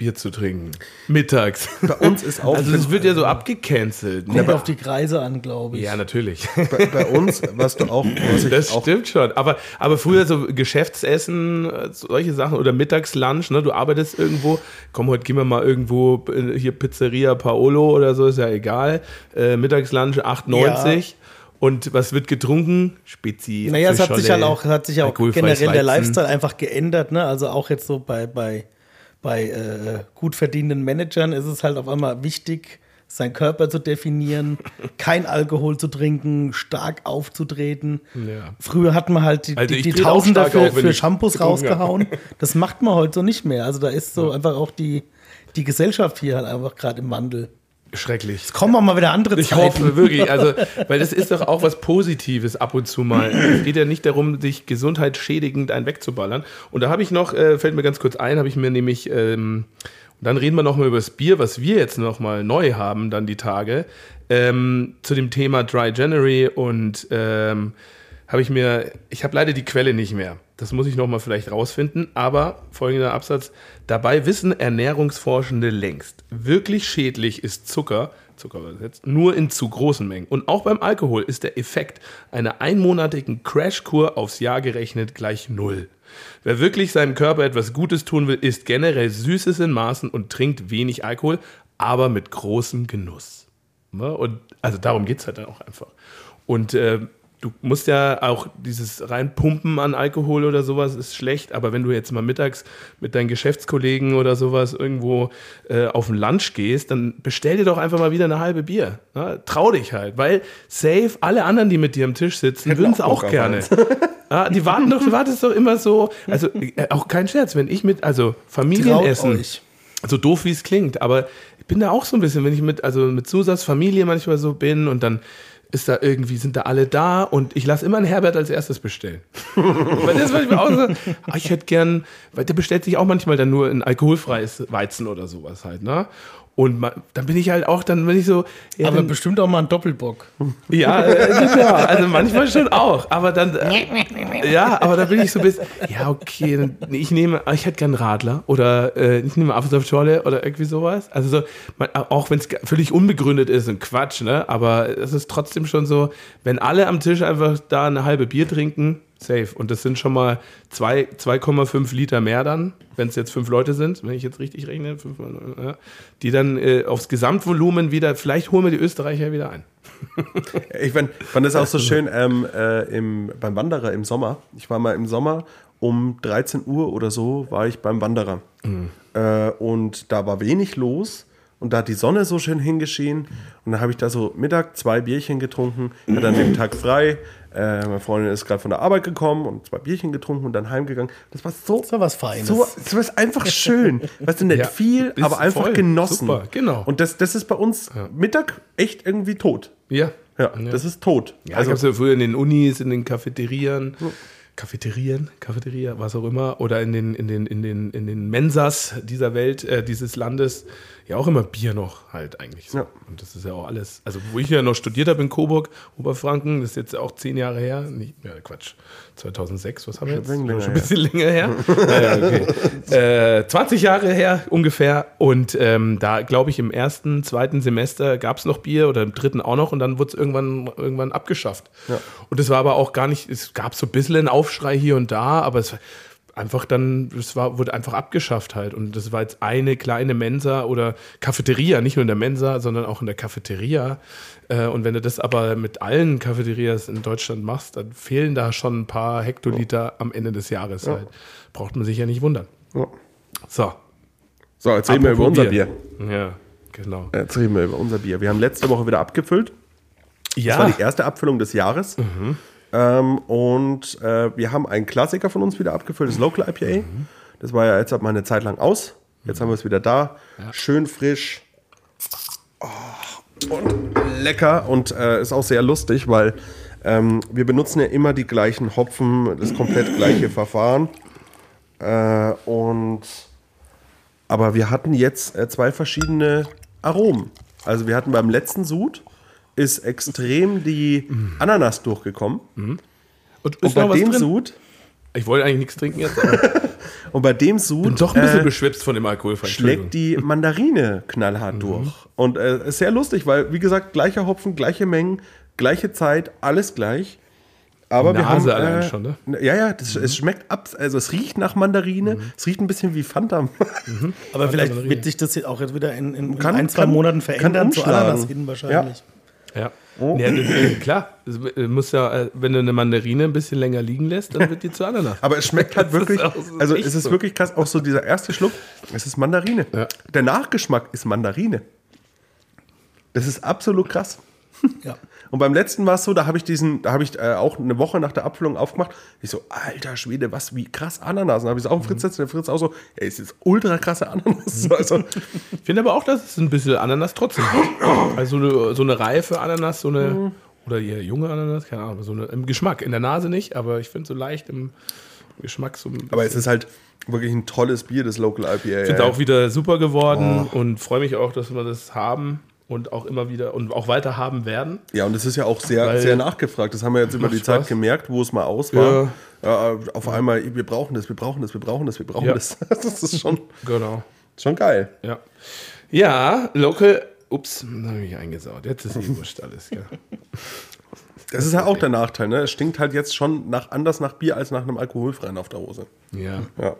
Bier zu trinken. Mittags. Bei uns ist auch, Also es wird ja so abgecancelt. Kommt auf die Kreise an, glaube ich. Ja, natürlich. bei, bei uns, was du auch, was Das auch stimmt schon. Aber, aber früher so Geschäftsessen, solche Sachen oder Mittagslunch, ne? Du arbeitest irgendwo, komm, heute gehen wir mal irgendwo äh, hier Pizzeria Paolo oder so, ist ja egal. Äh, Mittagslunch 8,90. Und was wird getrunken? Spezi. Naja, es hat sich halt auch, hat sich auch generell der. Lifestyle einfach geändert. Ne? Also auch jetzt so bei, bei, bei äh, gut verdienenden Managern ist es halt auf einmal wichtig, seinen Körper zu definieren, [LAUGHS] kein Alkohol zu trinken, stark aufzutreten. Ja. Früher hat man halt die, Also die, die Tausender für, für Shampoos habe. rausgehauen. Das macht man heute so nicht mehr. Also da ist so einfach auch die, die Gesellschaft hier halt einfach gerade im Wandel. Schrecklich. Es kommen auch mal wieder andere Ich Zeiten. hoffe wirklich, also, weil das ist doch auch was Positives ab und zu mal. Es geht ja nicht darum, sich gesundheitsschädigend einen wegzuballern. Und da habe ich noch, äh, fällt mir ganz kurz ein, habe ich mir nämlich, ähm, und dann reden wir noch mal über das Bier, was wir jetzt noch mal neu haben, dann die Tage, ähm, zu dem Thema Dry January und ähm, habe ich mir, ich habe leider die Quelle nicht mehr. Das muss ich noch mal vielleicht rausfinden. Aber folgender Absatz: Dabei wissen Ernährungsforschende längst, wirklich schädlich ist Zucker, Zucker übersetzt, nur in zu großen Mengen. Und auch beim Alkohol ist der Effekt einer einmonatigen Crashkur aufs Jahr gerechnet gleich null. Wer wirklich seinem Körper etwas Gutes tun will, isst generell Süßes in Maßen und trinkt wenig Alkohol, aber mit großem Genuss. Ne? Und also darum geht es halt dann auch einfach. Und äh, du musst ja auch dieses reinpumpen an Alkohol oder sowas ist schlecht, aber wenn du jetzt mal mittags mit deinen Geschäftskollegen oder sowas irgendwo äh, auf den Lunch gehst, dann bestell dir doch einfach mal wieder eine halbe Bier. Ne? Trau dich halt, weil safe alle anderen, die mit dir am Tisch sitzen, würden es auch auch gerne. Ja, [LAUGHS] die warten doch, du wartest doch immer so, also äh, auch kein Scherz, wenn ich mit, also Traut Familienessen, euch. so doof wie es klingt, aber ich bin da auch so ein bisschen, wenn ich mit, also mit Susas Familie manchmal so bin und dann ist da irgendwie, sind da alle da und ich lasse immer einen Herbert als erstes bestellen. [LAUGHS] weil das ist manchmal auch so, ah, ich hätte gern, weil der bestellt sich auch manchmal dann nur ein alkoholfreies Weizen oder sowas halt, ne? Und ma- dann bin ich halt auch, dann bin ich so, ja, Aber dann, bestimmt auch mal ein Doppelbock. ja, äh, genau. Also manchmal schon auch. Aber dann, äh, ja, aber da bin ich so ein bisschen, ja, okay, dann, ich nehme, ich hätte gern Radler oder äh, ich nehme Apfelsaftschorle oder irgendwie sowas. Also so, man, auch wenn es völlig unbegründet ist und Quatsch, ne, aber es ist trotzdem schon so, wenn alle am Tisch einfach da eine halbe Bier trinken, safe. Und das sind schon mal zwei- 2,5 Liter mehr dann, wenn es jetzt fünf Leute sind, wenn ich jetzt richtig rechne, fünf, ja, die dann äh, aufs Gesamtvolumen wieder, vielleicht holen wir die Österreicher wieder ein. [LAUGHS] Ich fand, fand das auch so schön ähm, äh, im, beim Wanderer im Sommer. Ich war mal im Sommer um 13 Uhr oder so, war ich beim Wanderer. Äh, und da war wenig los. Und da hat die Sonne so schön hingeschienen. Und dann habe ich da so Mittag zwei Bierchen getrunken. Hatte dann den Tag frei. Äh, meine Freundin ist gerade von der Arbeit gekommen und zwei Bierchen getrunken und dann heimgegangen. Das war so, Das war was Feines. so, das war einfach schön. Weißt du, nicht Ja, viel, aber einfach voll. genossen. Super, genau. Und das, das ist bei uns Mittag echt irgendwie tot. Ja. Ja, das ist tot. Ja, also, ich habe ja früher in den Unis, in den Cafeterien, Cafeterien, Cafeteria, was auch immer, oder in den, in den, in den, in den Mensas dieser Welt, äh, dieses Landes, ja auch immer Bier noch halt eigentlich so. Ja. Und das ist ja auch alles, also wo ich ja noch studiert habe in Coburg, Oberfranken, das ist jetzt auch zehn Jahre her, nicht, ja Quatsch, 2006, was haben wir jetzt? Schon ein bisschen länger her. [LAUGHS] naja, okay. äh, 20 Jahre her ungefähr und ähm, da glaube ich im ersten, zweiten Semester gab es noch Bier oder im dritten auch noch und dann wurde es irgendwann, irgendwann abgeschafft. Und das war aber auch gar nicht, es gab so ein bisschen einen Aufschrei hier und da, aber es war einfach dann, es war, wurde einfach abgeschafft halt. Und das war jetzt eine kleine Mensa oder Cafeteria, nicht nur in der Mensa, sondern auch in der Cafeteria. Äh, Und wenn du das aber mit allen Cafeterias in Deutschland machst, dann fehlen da schon ein paar Hektoliter am Ende des Jahres halt. Braucht man sich ja nicht wundern. Ja. So. So, jetzt reden wir über unser Bier. Ja, genau. Jetzt reden wir über unser Bier. Wir haben letzte Woche wieder abgefüllt. Das war die erste Abfüllung des Jahres. Ähm, und äh, wir haben einen Klassiker von uns wieder abgefüllt, das Local IPA. Das war ja jetzt mal eine Zeit lang aus. Jetzt haben wir es wieder da. Schön frisch. Oh, und lecker. Und äh, ist auch sehr lustig, weil ähm, wir benutzen ja immer die gleichen Hopfen, das komplett gleiche [CLEARS THROAT] Verfahren. Äh, und aber wir hatten jetzt äh, zwei verschiedene Aromen. Also wir hatten beim letzten Sud ist extrem die Ananas durchgekommen. Und Und ist bei noch was dem drin? Sud Ich wollte eigentlich nichts trinken jetzt, [LAUGHS] und bei dem Sud bin doch ein bisschen äh, beschwipst von dem Alkoholfreien. schlägt die Mandarine knallhart Mhm. durch. Und äh, ist sehr lustig, weil wie gesagt gleicher Hopfen, gleiche Mengen, gleiche Zeit, alles gleich. Aber wir haben Nase allein äh, schon, ne? Ja, ja, das, es schmeckt ab, also es riecht nach Mandarine, Mhm. es riecht ein bisschen wie Fanta. [LAUGHS] Aber vielleicht wird sich das jetzt auch jetzt wieder in, in, Kann- in ein, zwei kann- Monaten kann verändern zu umschlagen. Ananas hin wahrscheinlich. Ja. Ja das, äh, klar. Äh, muss ja, äh, wenn du eine Mandarine ein bisschen länger liegen lässt, dann wird die zu Ananas. Aber es schmeckt halt [LAUGHS] wirklich, auch so also es ist wirklich krass, auch so dieser erste Schluck, es ist Mandarine. Ja. Der Nachgeschmack ist Mandarine. Das ist absolut krass. Ja. Und beim letzten war es so, da habe ich diesen, da habe ich äh, auch eine Woche nach der Abfüllung aufgemacht. Ich so, alter Schwede, was, wie krass Ananas. Dann habe ich es auch Fritz jetzt, der Fritz auch so, ey, es ist ultra krasse Ananas. [LAUGHS] Also, Ich finde aber auch, dass es ein bisschen Ananas trotzdem hat. Also so eine, so eine reife Ananas, so eine, oder eher junge Ananas, keine Ahnung, so eine, im Geschmack, in der Nase nicht, aber ich finde so leicht im Geschmack so aber es ist halt wirklich ein tolles Bier, das Local IPA. Ich finde auch wieder super geworden Oh. und freue mich auch, dass wir das haben und auch immer wieder und auch weiter haben werden. Ja, und es ist ja auch sehr, sehr nachgefragt. Das haben wir jetzt über die Zeit Spaß. gemerkt, wo es mal aus war. Ja, auf einmal, wir brauchen das, wir brauchen das, wir brauchen das, wir brauchen Ja. das. [LAUGHS] Das ist schon, Genau. schon geil. Ja. Ja, Local. Ups, da habe ich mich eingesaut. Jetzt ist eh wurscht alles. Gell? [LAUGHS] Das ist ja auch der Nachteil, ne? Es stinkt halt jetzt schon nach, anders nach Bier als nach einem alkoholfreien auf der Hose. Ja. Ja.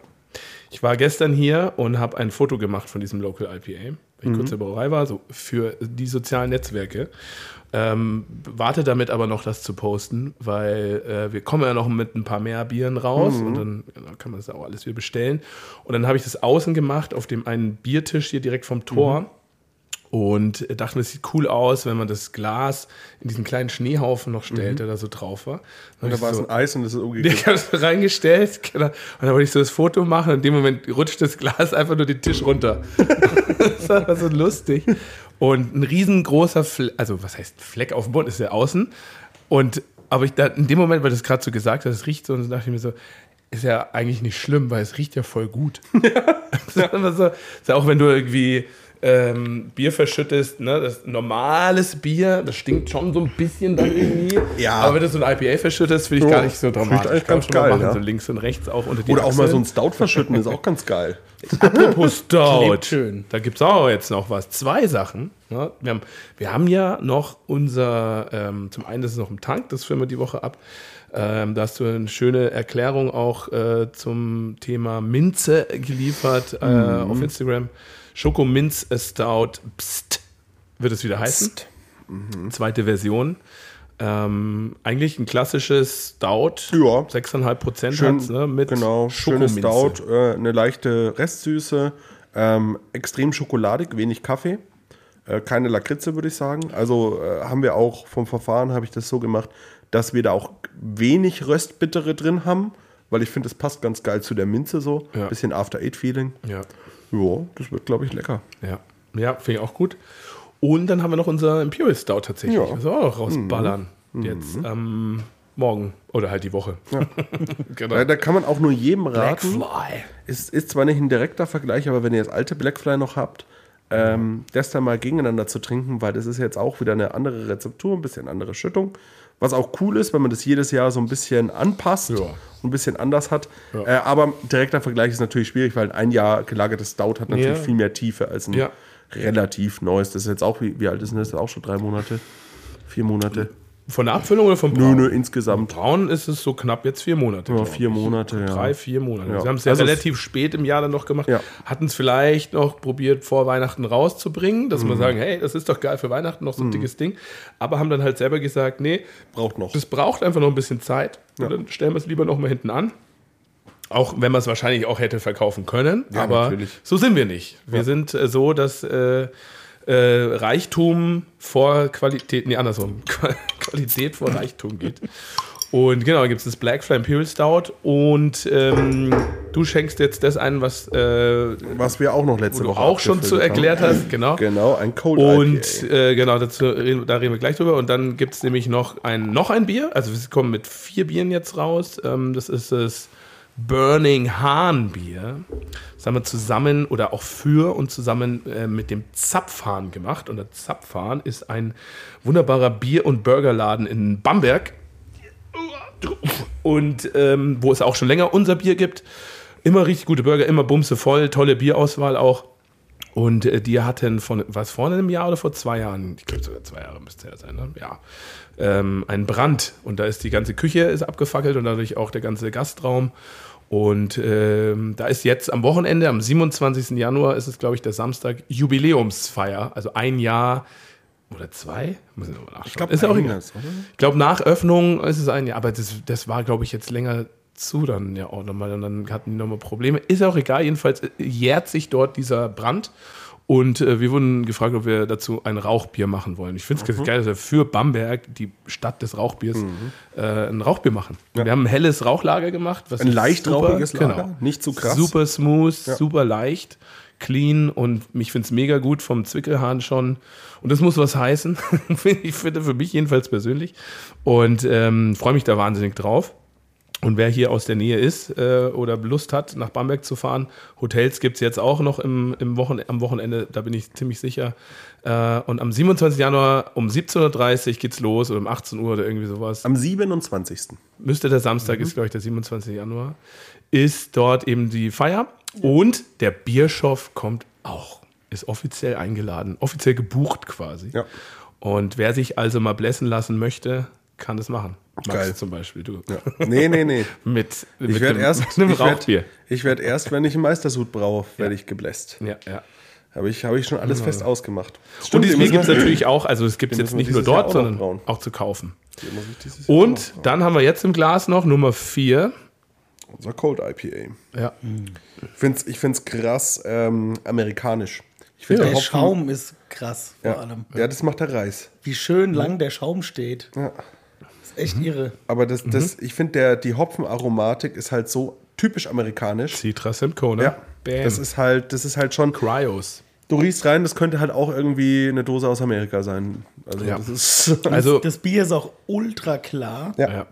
Ich war gestern hier und habe ein Foto gemacht von diesem Local IPA, weil ich kurz in der Brauerei war, so für die sozialen Netzwerke. Ähm, warte damit aber noch, das zu posten, weil äh, wir kommen ja noch mit ein paar mehr Bieren raus und dann genau, kann man das auch alles wieder bestellen. Und dann habe ich das außen gemacht auf dem einen Biertisch hier direkt vom Tor. Und dachte mir, es sieht cool aus, wenn man das Glas in diesen kleinen Schneehaufen noch stellt, der da so drauf war. Und hab da war ich es so, ein Eis und [LAUGHS] das ist ich umgekehrt. habe es reingestellt genau. und dann wollte ich so das Foto machen und in dem Moment rutscht das Glas einfach nur den Tisch runter. [LAUGHS] das war so lustig. Und ein riesengroßer Fleck, also was heißt Fleck auf dem Boden, ist ja außen. Und aber ich da, in dem Moment, weil du es gerade so gesagt hast, es riecht so, und dann dachte ich mir so, ist ja eigentlich nicht schlimm, weil es riecht ja voll gut. [LAUGHS] immer so, ja auch wenn du irgendwie ähm, Bier verschüttest, ne, das normales Bier, das stinkt schon so ein bisschen dann irgendwie. [CLEARS THROAT] Ja. Aber wenn du so ein IPA verschüttest, finde ich gar nicht so finde ich dramatisch. man ganz schon mal geil, machen, ja. so links und rechts auch unter die Oder auch mal so ein Achseln. Stout verschütten ist auch ganz geil. [LAUGHS] Apropos Stout. Schön. Da gibt es auch jetzt noch was. Zwei Sachen. Ne? Wir, haben, wir haben ja noch unser, ähm, zum einen, das ist noch im Tank, das führen wir die Woche ab. Ähm, da hast du eine schöne Erklärung auch äh, zum Thema Minze geliefert äh, Mhm. auf Instagram. Schokominz Stout, Psst, wird es wieder heißen. Mhm. Zweite Version. Ähm, eigentlich ein klassisches Stout. Ja. 6,5 Prozent hat's, ne, mit genau, schönes. Stout, äh, eine leichte Restsüße, ähm, extrem schokoladig, wenig Kaffee, äh, keine Lakritze, würde ich sagen. Also äh, haben wir auch vom Verfahren, habe ich das so gemacht, dass wir da auch wenig Röstbittere drin haben, weil ich finde, das passt ganz geil zu der Minze so. Ja. Bisschen After-Eight-Feeling. Ja. Ja, das wird, glaube ich, lecker. Ja, ja finde ich auch gut. Und dann haben wir noch unser Imperial Stout tatsächlich. Ja. Das auch rausballern. Jetzt, ähm, morgen oder halt die Woche. [LAUGHS] genau. Ja, da kann man auch nur jedem raten. Blackfly. Ist, ist zwar nicht ein direkter Vergleich, aber wenn ihr das alte Blackfly noch habt, ähm, das dann mal gegeneinander zu trinken, weil das ist jetzt auch wieder eine andere Rezeptur, ein bisschen andere Schüttung. Was auch cool ist, wenn man das jedes Jahr so ein bisschen anpasst Ja. und ein bisschen anders hat. Äh, aber direkter Vergleich ist natürlich schwierig, weil ein ein Jahr gelagertes Stout hat natürlich Ja. viel mehr Tiefe als ein Ja. relativ neues. Das ist jetzt auch, wie, wie alt ist denn das? Auch schon drei Monate? Vier Monate? Von der Abfüllung oder vom Nö, Brauen? nö, insgesamt. Braun ist es so knapp jetzt vier Monate. Ja, vier. Monate, ja. Drei, vier Monate. Ja. Sie haben es ja Also relativ spät im Jahr dann noch gemacht. Ja. Hatten es vielleicht noch probiert, vor Weihnachten rauszubringen, dass Mhm. wir sagen, hey, das ist doch geil für Weihnachten, noch so ein dickes Ding. Aber haben dann halt selber gesagt, nee, Braucht noch. das braucht einfach noch ein bisschen Zeit. Ja. Dann stellen wir es lieber noch mal hinten an. Auch wenn man es wahrscheinlich auch hätte verkaufen können. Ja, aber natürlich. so sind wir nicht. Wir sind äh, so, dass äh, äh, Reichtum vor Qualität, nee, andersrum, Qua- [LAUGHS] Qualität vor Reichtum geht. Und genau, gibt es das Black Flame Imperial Stout und ähm, du schenkst jetzt das ein, was äh, Was wir auch noch letzte du Woche auch schon zu abgefüllt haben. erklärt hast, genau. Genau, ein Cold Und äh, genau, dazu, reden- da reden wir gleich drüber. Und dann gibt es nämlich noch ein, noch ein Bier. Also wir kommen mit vier Bieren jetzt raus. Ähm, das ist das Burning Hahn Bier. Das haben wir zusammen oder auch für und zusammen äh, mit dem Zapfhahn gemacht. Und der Zapfhahn ist ein wunderbarer Bier- und Burgerladen in Bamberg. Und ähm, wo es auch schon länger unser Bier gibt. Immer richtig gute Burger, immer bumse voll, tolle Bierauswahl auch. Und äh, die hatten von, was vor einem Jahr oder vor zwei Jahren, ich glaube sogar zwei Jahre müsste er sein, ne? ja, ähm, ein Brand. Und da ist die ganze Küche ist abgefackelt und dadurch auch der ganze Gastraum. Und ähm, da ist jetzt am Wochenende, am 27. Januar, ist es, glaube ich, der Samstag, Jubiläumsfeier. Also ein Jahr oder zwei? Muss ich nochmal nachschauen. Ich glaub, ist auch? Ich glaube, nach Öffnung ist es ein Jahr, aber das, das war, glaube ich, jetzt länger zu dann ja auch nochmal und dann hatten die nochmal Probleme. Ist auch egal, jedenfalls äh, jährt sich dort dieser Brand und äh, wir wurden gefragt, ob wir dazu ein Rauchbier machen wollen. Ich finde es Mhm. geil, dass wir für Bamberg, die Stadt des Rauchbiers, äh, ein Rauchbier machen. Wir haben ein helles Rauchlager gemacht. Was Ein leicht super- rauchiges Lager, genau. nicht zu krass. Super smooth, super leicht, clean und ich finde es mega gut vom Zwickelhahn schon. Und das muss was heißen. [LAUGHS] ich finde für mich jedenfalls persönlich. Und ähm, freue mich da wahnsinnig drauf. Und wer hier aus der Nähe ist äh, oder Lust hat, nach Bamberg zu fahren, Hotels gibt es jetzt auch noch im, im Wochen, am Wochenende, da bin ich ziemlich sicher. Äh, und am 27. Januar um 17.30 Uhr geht's los oder um 18 Uhr oder irgendwie sowas Am 27. müsste der Samstag, ist glaube ich der 27. Januar, ist dort eben die Feier. Und der Bierschof kommt auch, ist offiziell eingeladen, offiziell gebucht quasi. Ja. Und wer sich also mal blessen lassen möchte, kann das machen. Max Geil. zum Beispiel, du. Ja. Nee, nee, nee. [LAUGHS] Mit, Ich mit werde einem, erst, mit [LAUGHS] einem ich werd, Rauchbier. ich werd erst, wenn ich einen Meistersud brauche, werde ich gebläst. Ja, ja. Habe ich, habe ich schon alles fest ausgemacht. Und dieses den Bier gibt es natürlich auch, also es gibt es jetzt nicht nur dort, auch sondern brauen. auch zu kaufen. Und dann haben wir jetzt im Glas noch Nummer 4. unser Cold IPA. Ja. Ich finde es ich find's krass ähm, amerikanisch. Ich finde Der Schaum ist krass, vor ja, allem. ja, das macht der Reis. Wie schön lang der Schaum steht. Ja. Ist echt irre. Aber das, das, Mhm. ich finde, der die Hopfenaromatik ist halt so typisch amerikanisch. Citra Simcoe, ne? Ja. Bam. Das ist halt, das ist halt schon. Cryos. Du riechst rein, das könnte halt auch irgendwie eine Dose aus Amerika sein. Also Ja. das ist. [LAUGHS] [LAUGHS] Also, Das Bier ist auch ultra klar. Ja. Ja.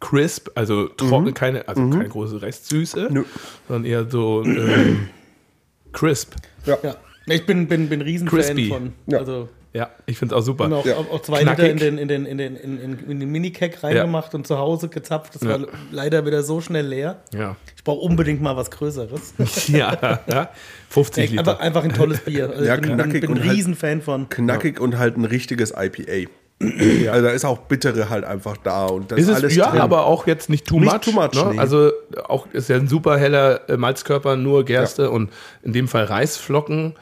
Crisp, also trocken, keine, also keine große Restsüße, Nö. sondern eher so ähm, [CLEARS THROAT] crisp. ja. Ja. Ich bin, bin, bin Riesenfan Crispy. von. Ja. Also Ja, ich finde es auch super. haben auch, Ja. auch, zwei Knackig. Liter in den, in den, in den, in, in, in den Mini-Keg reingemacht und zu Hause gezapft. Das Ja. war leider wieder so schnell leer. Ja. Ich brauche unbedingt mal was Größeres. [LAUGHS] ja, ja. 50 Liter. einfach, einfach ein tolles Bier. Also Ja, ich bin, bin, knackig bin ein und halt- Riesenfan von. Knackig und halt ein richtiges IPA. Also da ist auch Bittere halt einfach da und das ist es, alles ja, drin. aber auch jetzt nicht too Nicht much. too much, ne? nee. Also auch ist ja ein super heller äh, Malzkörper, nur Gerste und in dem Fall Reisflocken.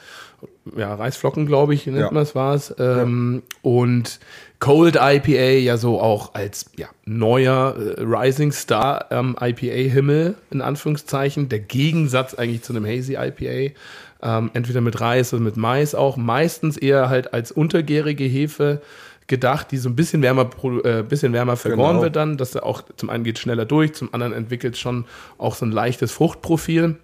Ja, Reisflocken, glaube ich, nennt Ja. man es was. Ähm, Und Cold IPA ja so auch als ja, neuer äh, Rising Star am IPA-Himmel, in Anführungszeichen. Der Gegensatz eigentlich zu einem Hazy IPA. Ähm, entweder mit Reis oder mit Mais auch. Meistens eher halt als untergärige Hefe gedacht, die so ein bisschen wärmer, äh, bisschen wärmer vergoren Genau. wird dann, dass er auch zum einen geht schneller durch, zum anderen entwickelt schon auch so ein leichtes Fruchtprofil.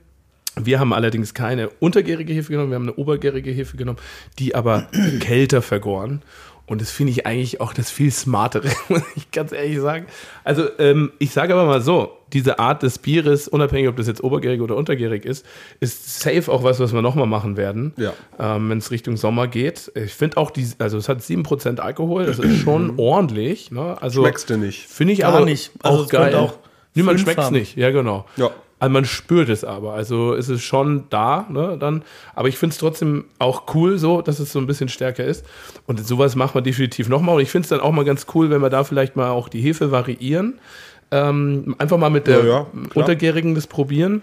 Wir haben allerdings keine untergärige Hefe genommen, wir haben eine obergärige Hefe genommen, die aber [CLEARS THROAT] kälter vergoren. Und das finde ich eigentlich auch das viel smartere, [LAUGHS] muss ich ganz ehrlich sagen. Also ähm, ich sage aber mal so, diese Art des Bieres, unabhängig ob das jetzt obergärig oder untergärig ist, ist safe auch was, was wir nochmal machen werden, Ja. ähm, wenn es Richtung Sommer geht. Ich finde auch, die, also es hat 7% Alkohol, das ist schon [CLEARS THROAT] ordentlich. Ne? Also, Schmeckst du nicht. Finde ich Gar aber nicht. auch Also es geil. könnte auch nee, man schmeckt es nicht, ja genau. Ja. Also man spürt es aber. Also es ist schon da, ne, dann. Aber ich finde es trotzdem auch cool so, dass es so ein bisschen stärker ist. Und sowas machen wir definitiv nochmal. Und ich finde es dann auch mal ganz cool, wenn wir da vielleicht mal auch die Hefe variieren. Ähm, einfach mal mit der Ja, ja. Untergärigen das probieren.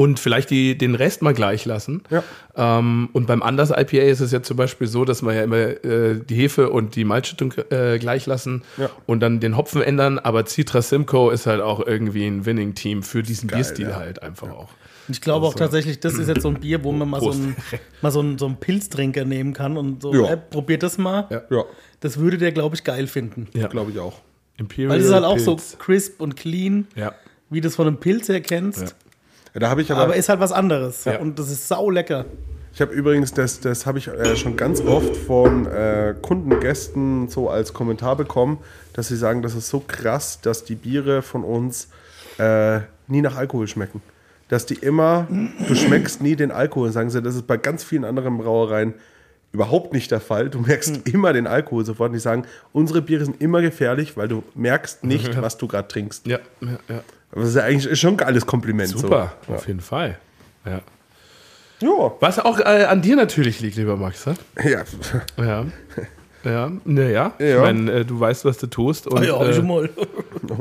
Und vielleicht die, den Rest mal gleich lassen. Ja. Ähm, und beim Anders IPA ist es ja zum Beispiel so, dass wir ja immer äh, die Hefe und die Malzschüttung äh, gleich lassen Ja. und dann den Hopfen ändern. Aber Citra Simcoe ist halt auch irgendwie ein Winning-Team für diesen Bierstil ja. halt einfach auch. Und ich glaube auch tatsächlich, das ist jetzt so ein Bier, wo man mal so einen, [LAUGHS] mal so einen, so einen Pilztrinker nehmen kann und so, Ja. äh, probiert das mal. Ja. Das würde der, glaube ich, geil finden. Ja. glaube ich auch. Imperial Weil es ist halt auch so Pilz. crisp und clean, Ja. wie du es von einem Pilz her kennst. Ja. Ja, Da habe ich aber, Aber ist halt was anderes. Ja. Und das ist sau lecker. ich habe übrigens, das, das habe ich äh, schon ganz oft von äh, Kunden, Gästen so als Kommentar bekommen, dass sie sagen, das ist so krass, dass die Biere von uns äh, nie nach Alkohol schmecken. Dass die immer, du schmeckst nie den Alkohol. Sagen sie, das ist bei ganz vielen anderen Brauereien überhaupt nicht der Fall. Du merkst immer den Alkohol sofort. Und die sagen, unsere Biere sind immer gefährlich, weil du merkst nicht, [LAUGHS] was du gerade trinkst. Ja, ja, ja. Aber das ist ja eigentlich schon ein geiles Kompliment. Super, So. auf jeden Fall. Ja. Ja. Was auch äh, an dir natürlich liegt, lieber Max. Ne? ja. Ja. Ja, naja. Ich Ja. meine, äh, du weißt, was du tust. Und, Ah ja, äh, schon mal. [LAUGHS]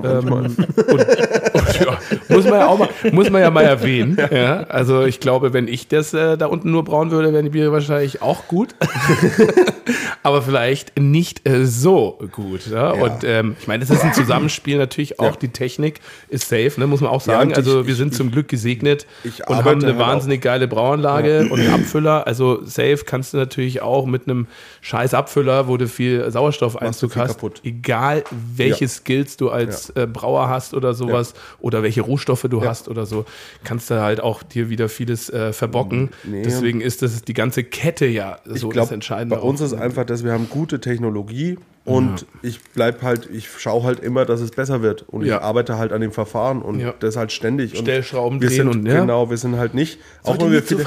Ähm, und, [LAUGHS] und, ja, muss man ja auch mal, muss man ja mal erwähnen. Ja, also ich glaube, wenn ich das äh, da unten nur brauen würde, wären die Biere wahrscheinlich auch gut. [LAUGHS] Aber vielleicht nicht äh, so gut. Ja? Und ähm, ich meine, das ist ein Zusammenspiel natürlich auch. Die Technik ist safe, ne, muss man auch sagen. also ich- wir ich- sind zum Glück gesegnet ich und haben eine halt auch- wahnsinnig geile Brauanlage und einen Abfüller. Also safe kannst du natürlich auch mit einem scheiß Abfüller, wo du viel Sauerstoffeinzug viel hast, kaputt. egal welche Ja. Skills du als äh, Brauer hast oder sowas oder welche Rohstoffe du hast oder so, kannst du halt auch dir wieder vieles äh, verbocken. Nee. Deswegen ist das die ganze Kette ja so ich das glaube, Entscheidende. bei uns auch. ist einfach, dass wir haben gute Technologie und ich bleib halt, ich schaue halt immer, dass es besser wird und Ja. ich arbeite halt an dem Verfahren und Ja. das halt ständig. Und Stellschrauben wir drehen sind, und- ja. genau, wir sind halt nicht, auch Sollte wenn wir viele,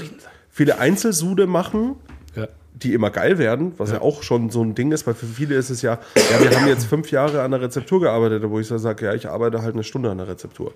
viele Einzelsude machen, ja. Die immer geil werden, was ja. auch schon so ein Ding ist, weil für viele ist es ja, ja, wir haben jetzt fünf Jahre an der Rezeptur gearbeitet, wo ich so sage, ja, ich arbeite halt eine Stunde an der Rezeptur.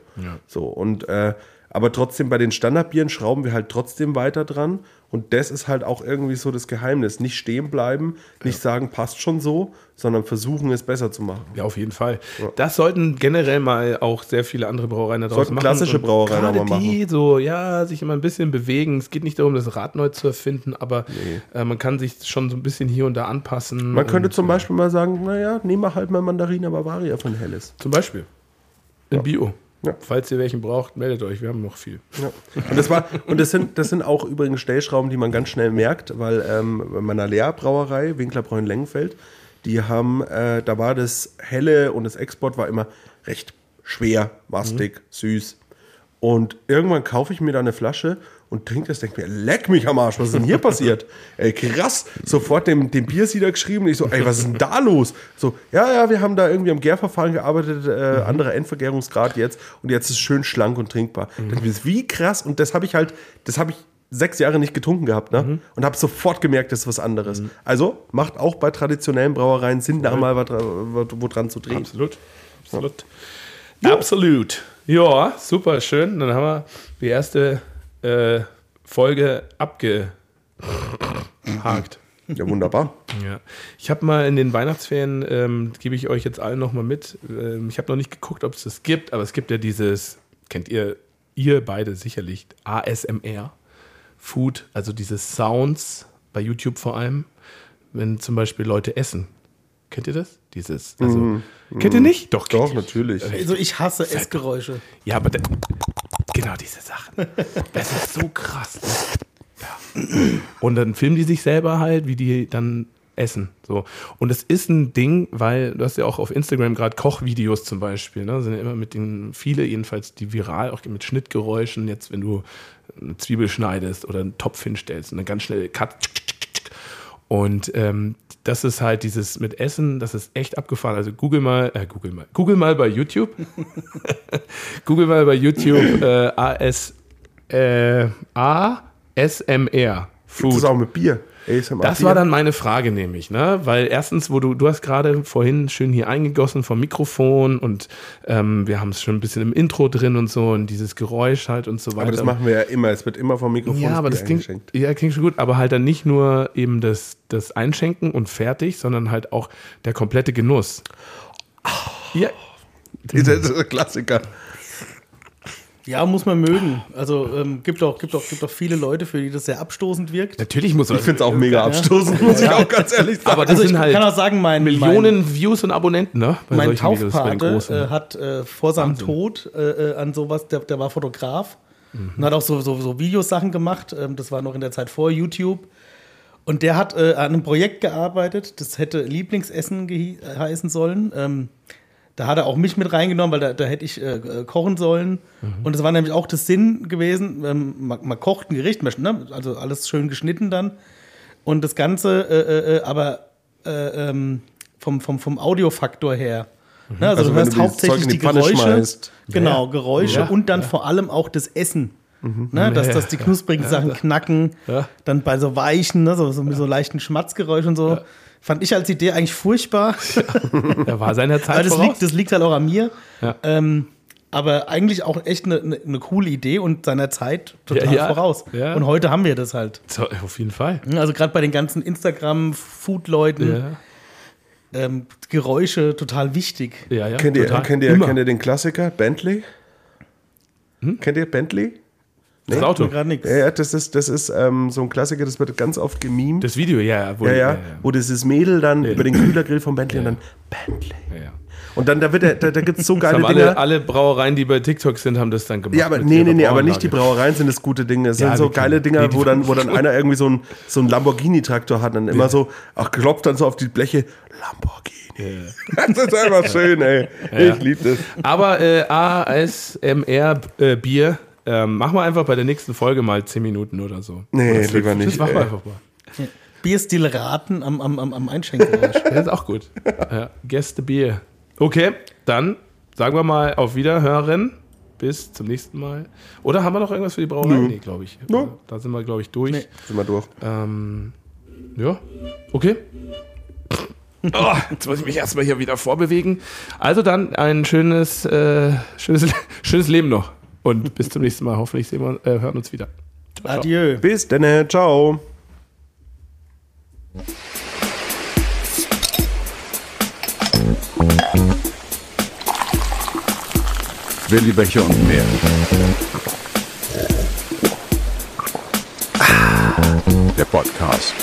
So, und äh, aber trotzdem bei den Standardbieren schrauben wir halt trotzdem weiter dran. Und das ist halt auch irgendwie so das Geheimnis. Nicht stehen bleiben, nicht sagen, passt schon so, sondern versuchen, es besser zu machen. Ja, auf jeden Fall. Das sollten generell mal auch sehr viele andere Brauereien da draußen machen. klassische Brauereien auch mal die so, ja, sich immer ein bisschen bewegen. Es geht nicht darum, das Rad neu zu erfinden, aber äh, man kann sich schon so ein bisschen hier und da anpassen. Man könnte und, zum Beispiel mal sagen, naja, nehmen wir halt mal Mandarina Bavaria von Helles. Zum Beispiel. In Bio. Ja. Falls ihr welchen braucht, meldet euch. Wir haben noch viel. Ja. Und, das, war, und das, sind, das sind auch übrigens Stellschrauben, die man ganz schnell merkt, weil ähm, bei meiner Lehrbrauerei, Winklerbräun Lengenfeld, die haben, äh, da war das Helle und das Export war immer recht schwer, mastig, süß. Und irgendwann kaufe ich mir da eine Flasche und trinke das, denke mir, leck mich am Arsch, was ist denn hier passiert? [LAUGHS] Ey, krass, sofort dem, dem Biersieder geschrieben, ich so, ey, was ist denn da los? So, ja, ja, wir haben da irgendwie am Gärverfahren gearbeitet, äh, anderer Endvergärungsgrad jetzt und jetzt ist es schön schlank und trinkbar. Mhm. Dann ist wie krass und das habe ich halt, das habe ich sechs Jahre nicht getrunken gehabt, ne? Und habe sofort gemerkt, das ist was anderes. Also macht auch bei traditionellen Brauereien Sinn, da mal was, wo dran zu drehen. Absolut. Absolut. Absolut. Ja, super schön. Dann haben wir die erste äh, Folge abgehakt. Ja, wunderbar. Ja. Ich habe mal in den Weihnachtsferien, ähm, gebe ich euch jetzt allen nochmal mit. Ähm, ich habe noch nicht geguckt, ob es das gibt, aber es gibt ja dieses, kennt ihr, ihr beide sicherlich, ASMR, Food, also diese Sounds, bei YouTube vor allem, wenn zum Beispiel Leute essen. Kennt ihr das? Dieses, also, kennt ihr nicht? Doch, kennt Doch, ihr. natürlich. Also ich hasse Essgeräusche. Ja, aber genau diese Sachen. Das ist so krass. Ja. Und dann filmen die sich selber halt, wie die dann essen. So. Und es ist ein Ding, weil du hast ja auch auf Instagram gerade Kochvideos zum Beispiel, ne? Sind ja immer mit den, viele jedenfalls, die viral, auch mit Schnittgeräuschen, jetzt wenn du eine Zwiebel schneidest oder einen Topf hinstellst und dann ganz schnell Cut. Und ähm, das ist halt dieses mit Essen, das ist echt abgefahren. Also Google mal, äh, Google mal, Google mal bei YouTube. [LAUGHS] Google mal bei YouTube äh, AS, äh, ASMR Gibt es Food. auch mit Bier? ASMR Das war dann meine Frage nämlich, ne? Weil erstens, wo du, du hast gerade vorhin schön hier eingegossen vom Mikrofon und ähm, wir haben es schon ein bisschen im Intro drin und so und dieses Geräusch halt und so weiter. Aber das machen wir ja immer. Es wird immer vom Mikrofon ja, aber das klingt, ja, klingt schon gut, aber halt dann nicht nur eben das, das Einschenken und fertig, sondern halt auch der komplette Genuss. Ja, Dieser, dieser Klassiker. Ja, muss man mögen. Also ähm, gibt auch, gibt auch, gibt auch viele Leute, für die das sehr abstoßend wirkt. natürlich muss man. Ich finde es auch mega abstoßend, muss ich auch ganz ehrlich sagen. Aber das Also ich sind halt kann auch sagen, mein Millionen Views und Abonnenten, ne? Bei Mein, mein Taufpate äh, hat äh, vor seinem Tod äh, äh, an sowas, der, der war Fotograf und hat auch so, so, so Videosachen gemacht. Ähm, das war noch in der Zeit vor YouTube. Und der hat äh, an einem Projekt gearbeitet, das hätte Lieblingsessen gehi- äh, heißen sollen. Ähm, da hat er auch mich mit reingenommen, weil da, da hätte ich äh, äh, kochen sollen. Und das war nämlich auch das Sinn gewesen. Ähm, man, man kocht ein Gericht, ne? also alles schön geschnitten dann. Und das Ganze, äh, äh, äh, aber äh, ähm, vom, vom, vom Audiofaktor her. Ne? Also, Also du hörst hauptsächlich die die Geräusche. schmeißt. Genau, Ja. Geräusche Ja. und dann vor allem auch das Essen. Ne, dass, Ja. dass die knusprigen Sachen knacken, Ja. dann bei so weichen, ne, so, so, so leichten Schmatzgeräuschen und so. Fand ich als Idee eigentlich furchtbar. Er war seiner Zeit Aber das voraus. liegt, das liegt halt auch an mir. Ja. Ähm, aber eigentlich auch echt eine, eine, eine coole Idee und seiner Zeit total Ja, ja. voraus. Ja. Und heute haben wir das halt. so, auf jeden Fall. Also gerade bei den ganzen Instagram-Food-Leuten, Ja, ähm, Geräusche total wichtig. ja, ja Kennt ihr, kennt, ihr, kennt ihr den Klassiker Bentley? Kennt ihr Bentley? Das Auto. Gerade nichts. Ja, ja, das ist, das ist ähm, so ein Klassiker, das wird ganz oft gemimt. Das Video, ja, ja. Wo, ja, ja, wo dieses Mädel dann über den Kühlergrill von Bentley Ja. und dann Bentley. ja, ja. Und dann da wird da, da gibt es so geile Dinge. alle, alle Brauereien, die bei TikTok sind, haben das dann gemacht. ja, aber nee, nee, nee, aber nicht die. Brauereien sind das gute Ding. Das Ja, sind so geile Dinger, nee, wo dann, wo dann [LAUGHS] einer irgendwie so ein, so ein Lamborghini-Traktor hat und dann immer so, ach, klopft dann so auf die Bleche, Lamborghini. [LAUGHS] Das ist einfach schön, ey. Ich liebe das. Aber äh, ASMR äh, Bier, ähm, machen wir einfach bei der nächsten Folge mal 10 Minuten oder so. Nee, Oder fünf. lieber Das nicht, machen wir einfach mal. Bierstil raten am, am, am, am Einschenkgeräusch. Das [LAUGHS] ist auch gut. Ja, Gäste Bier. Okay, dann sagen wir mal auf Wiederhören. Bis zum nächsten Mal. Oder haben wir noch irgendwas für die Brauerei? Nee, glaube ich. Nö. Da sind wir, glaube ich, durch. Nee. Sind wir durch. Ähm, ja, okay. Oh, [LAUGHS] jetzt muss ich mich erstmal hier wieder vorbewegen. Also dann ein schönes, äh, schönes, [LAUGHS] schönes Leben noch. Und bis zum nächsten Mal. Hoffentlich sehen wir, äh, hören uns wieder. Ciao, ciao. Adieu. Bis dann, ciao. Willi Becher und mehr. Der Podcast.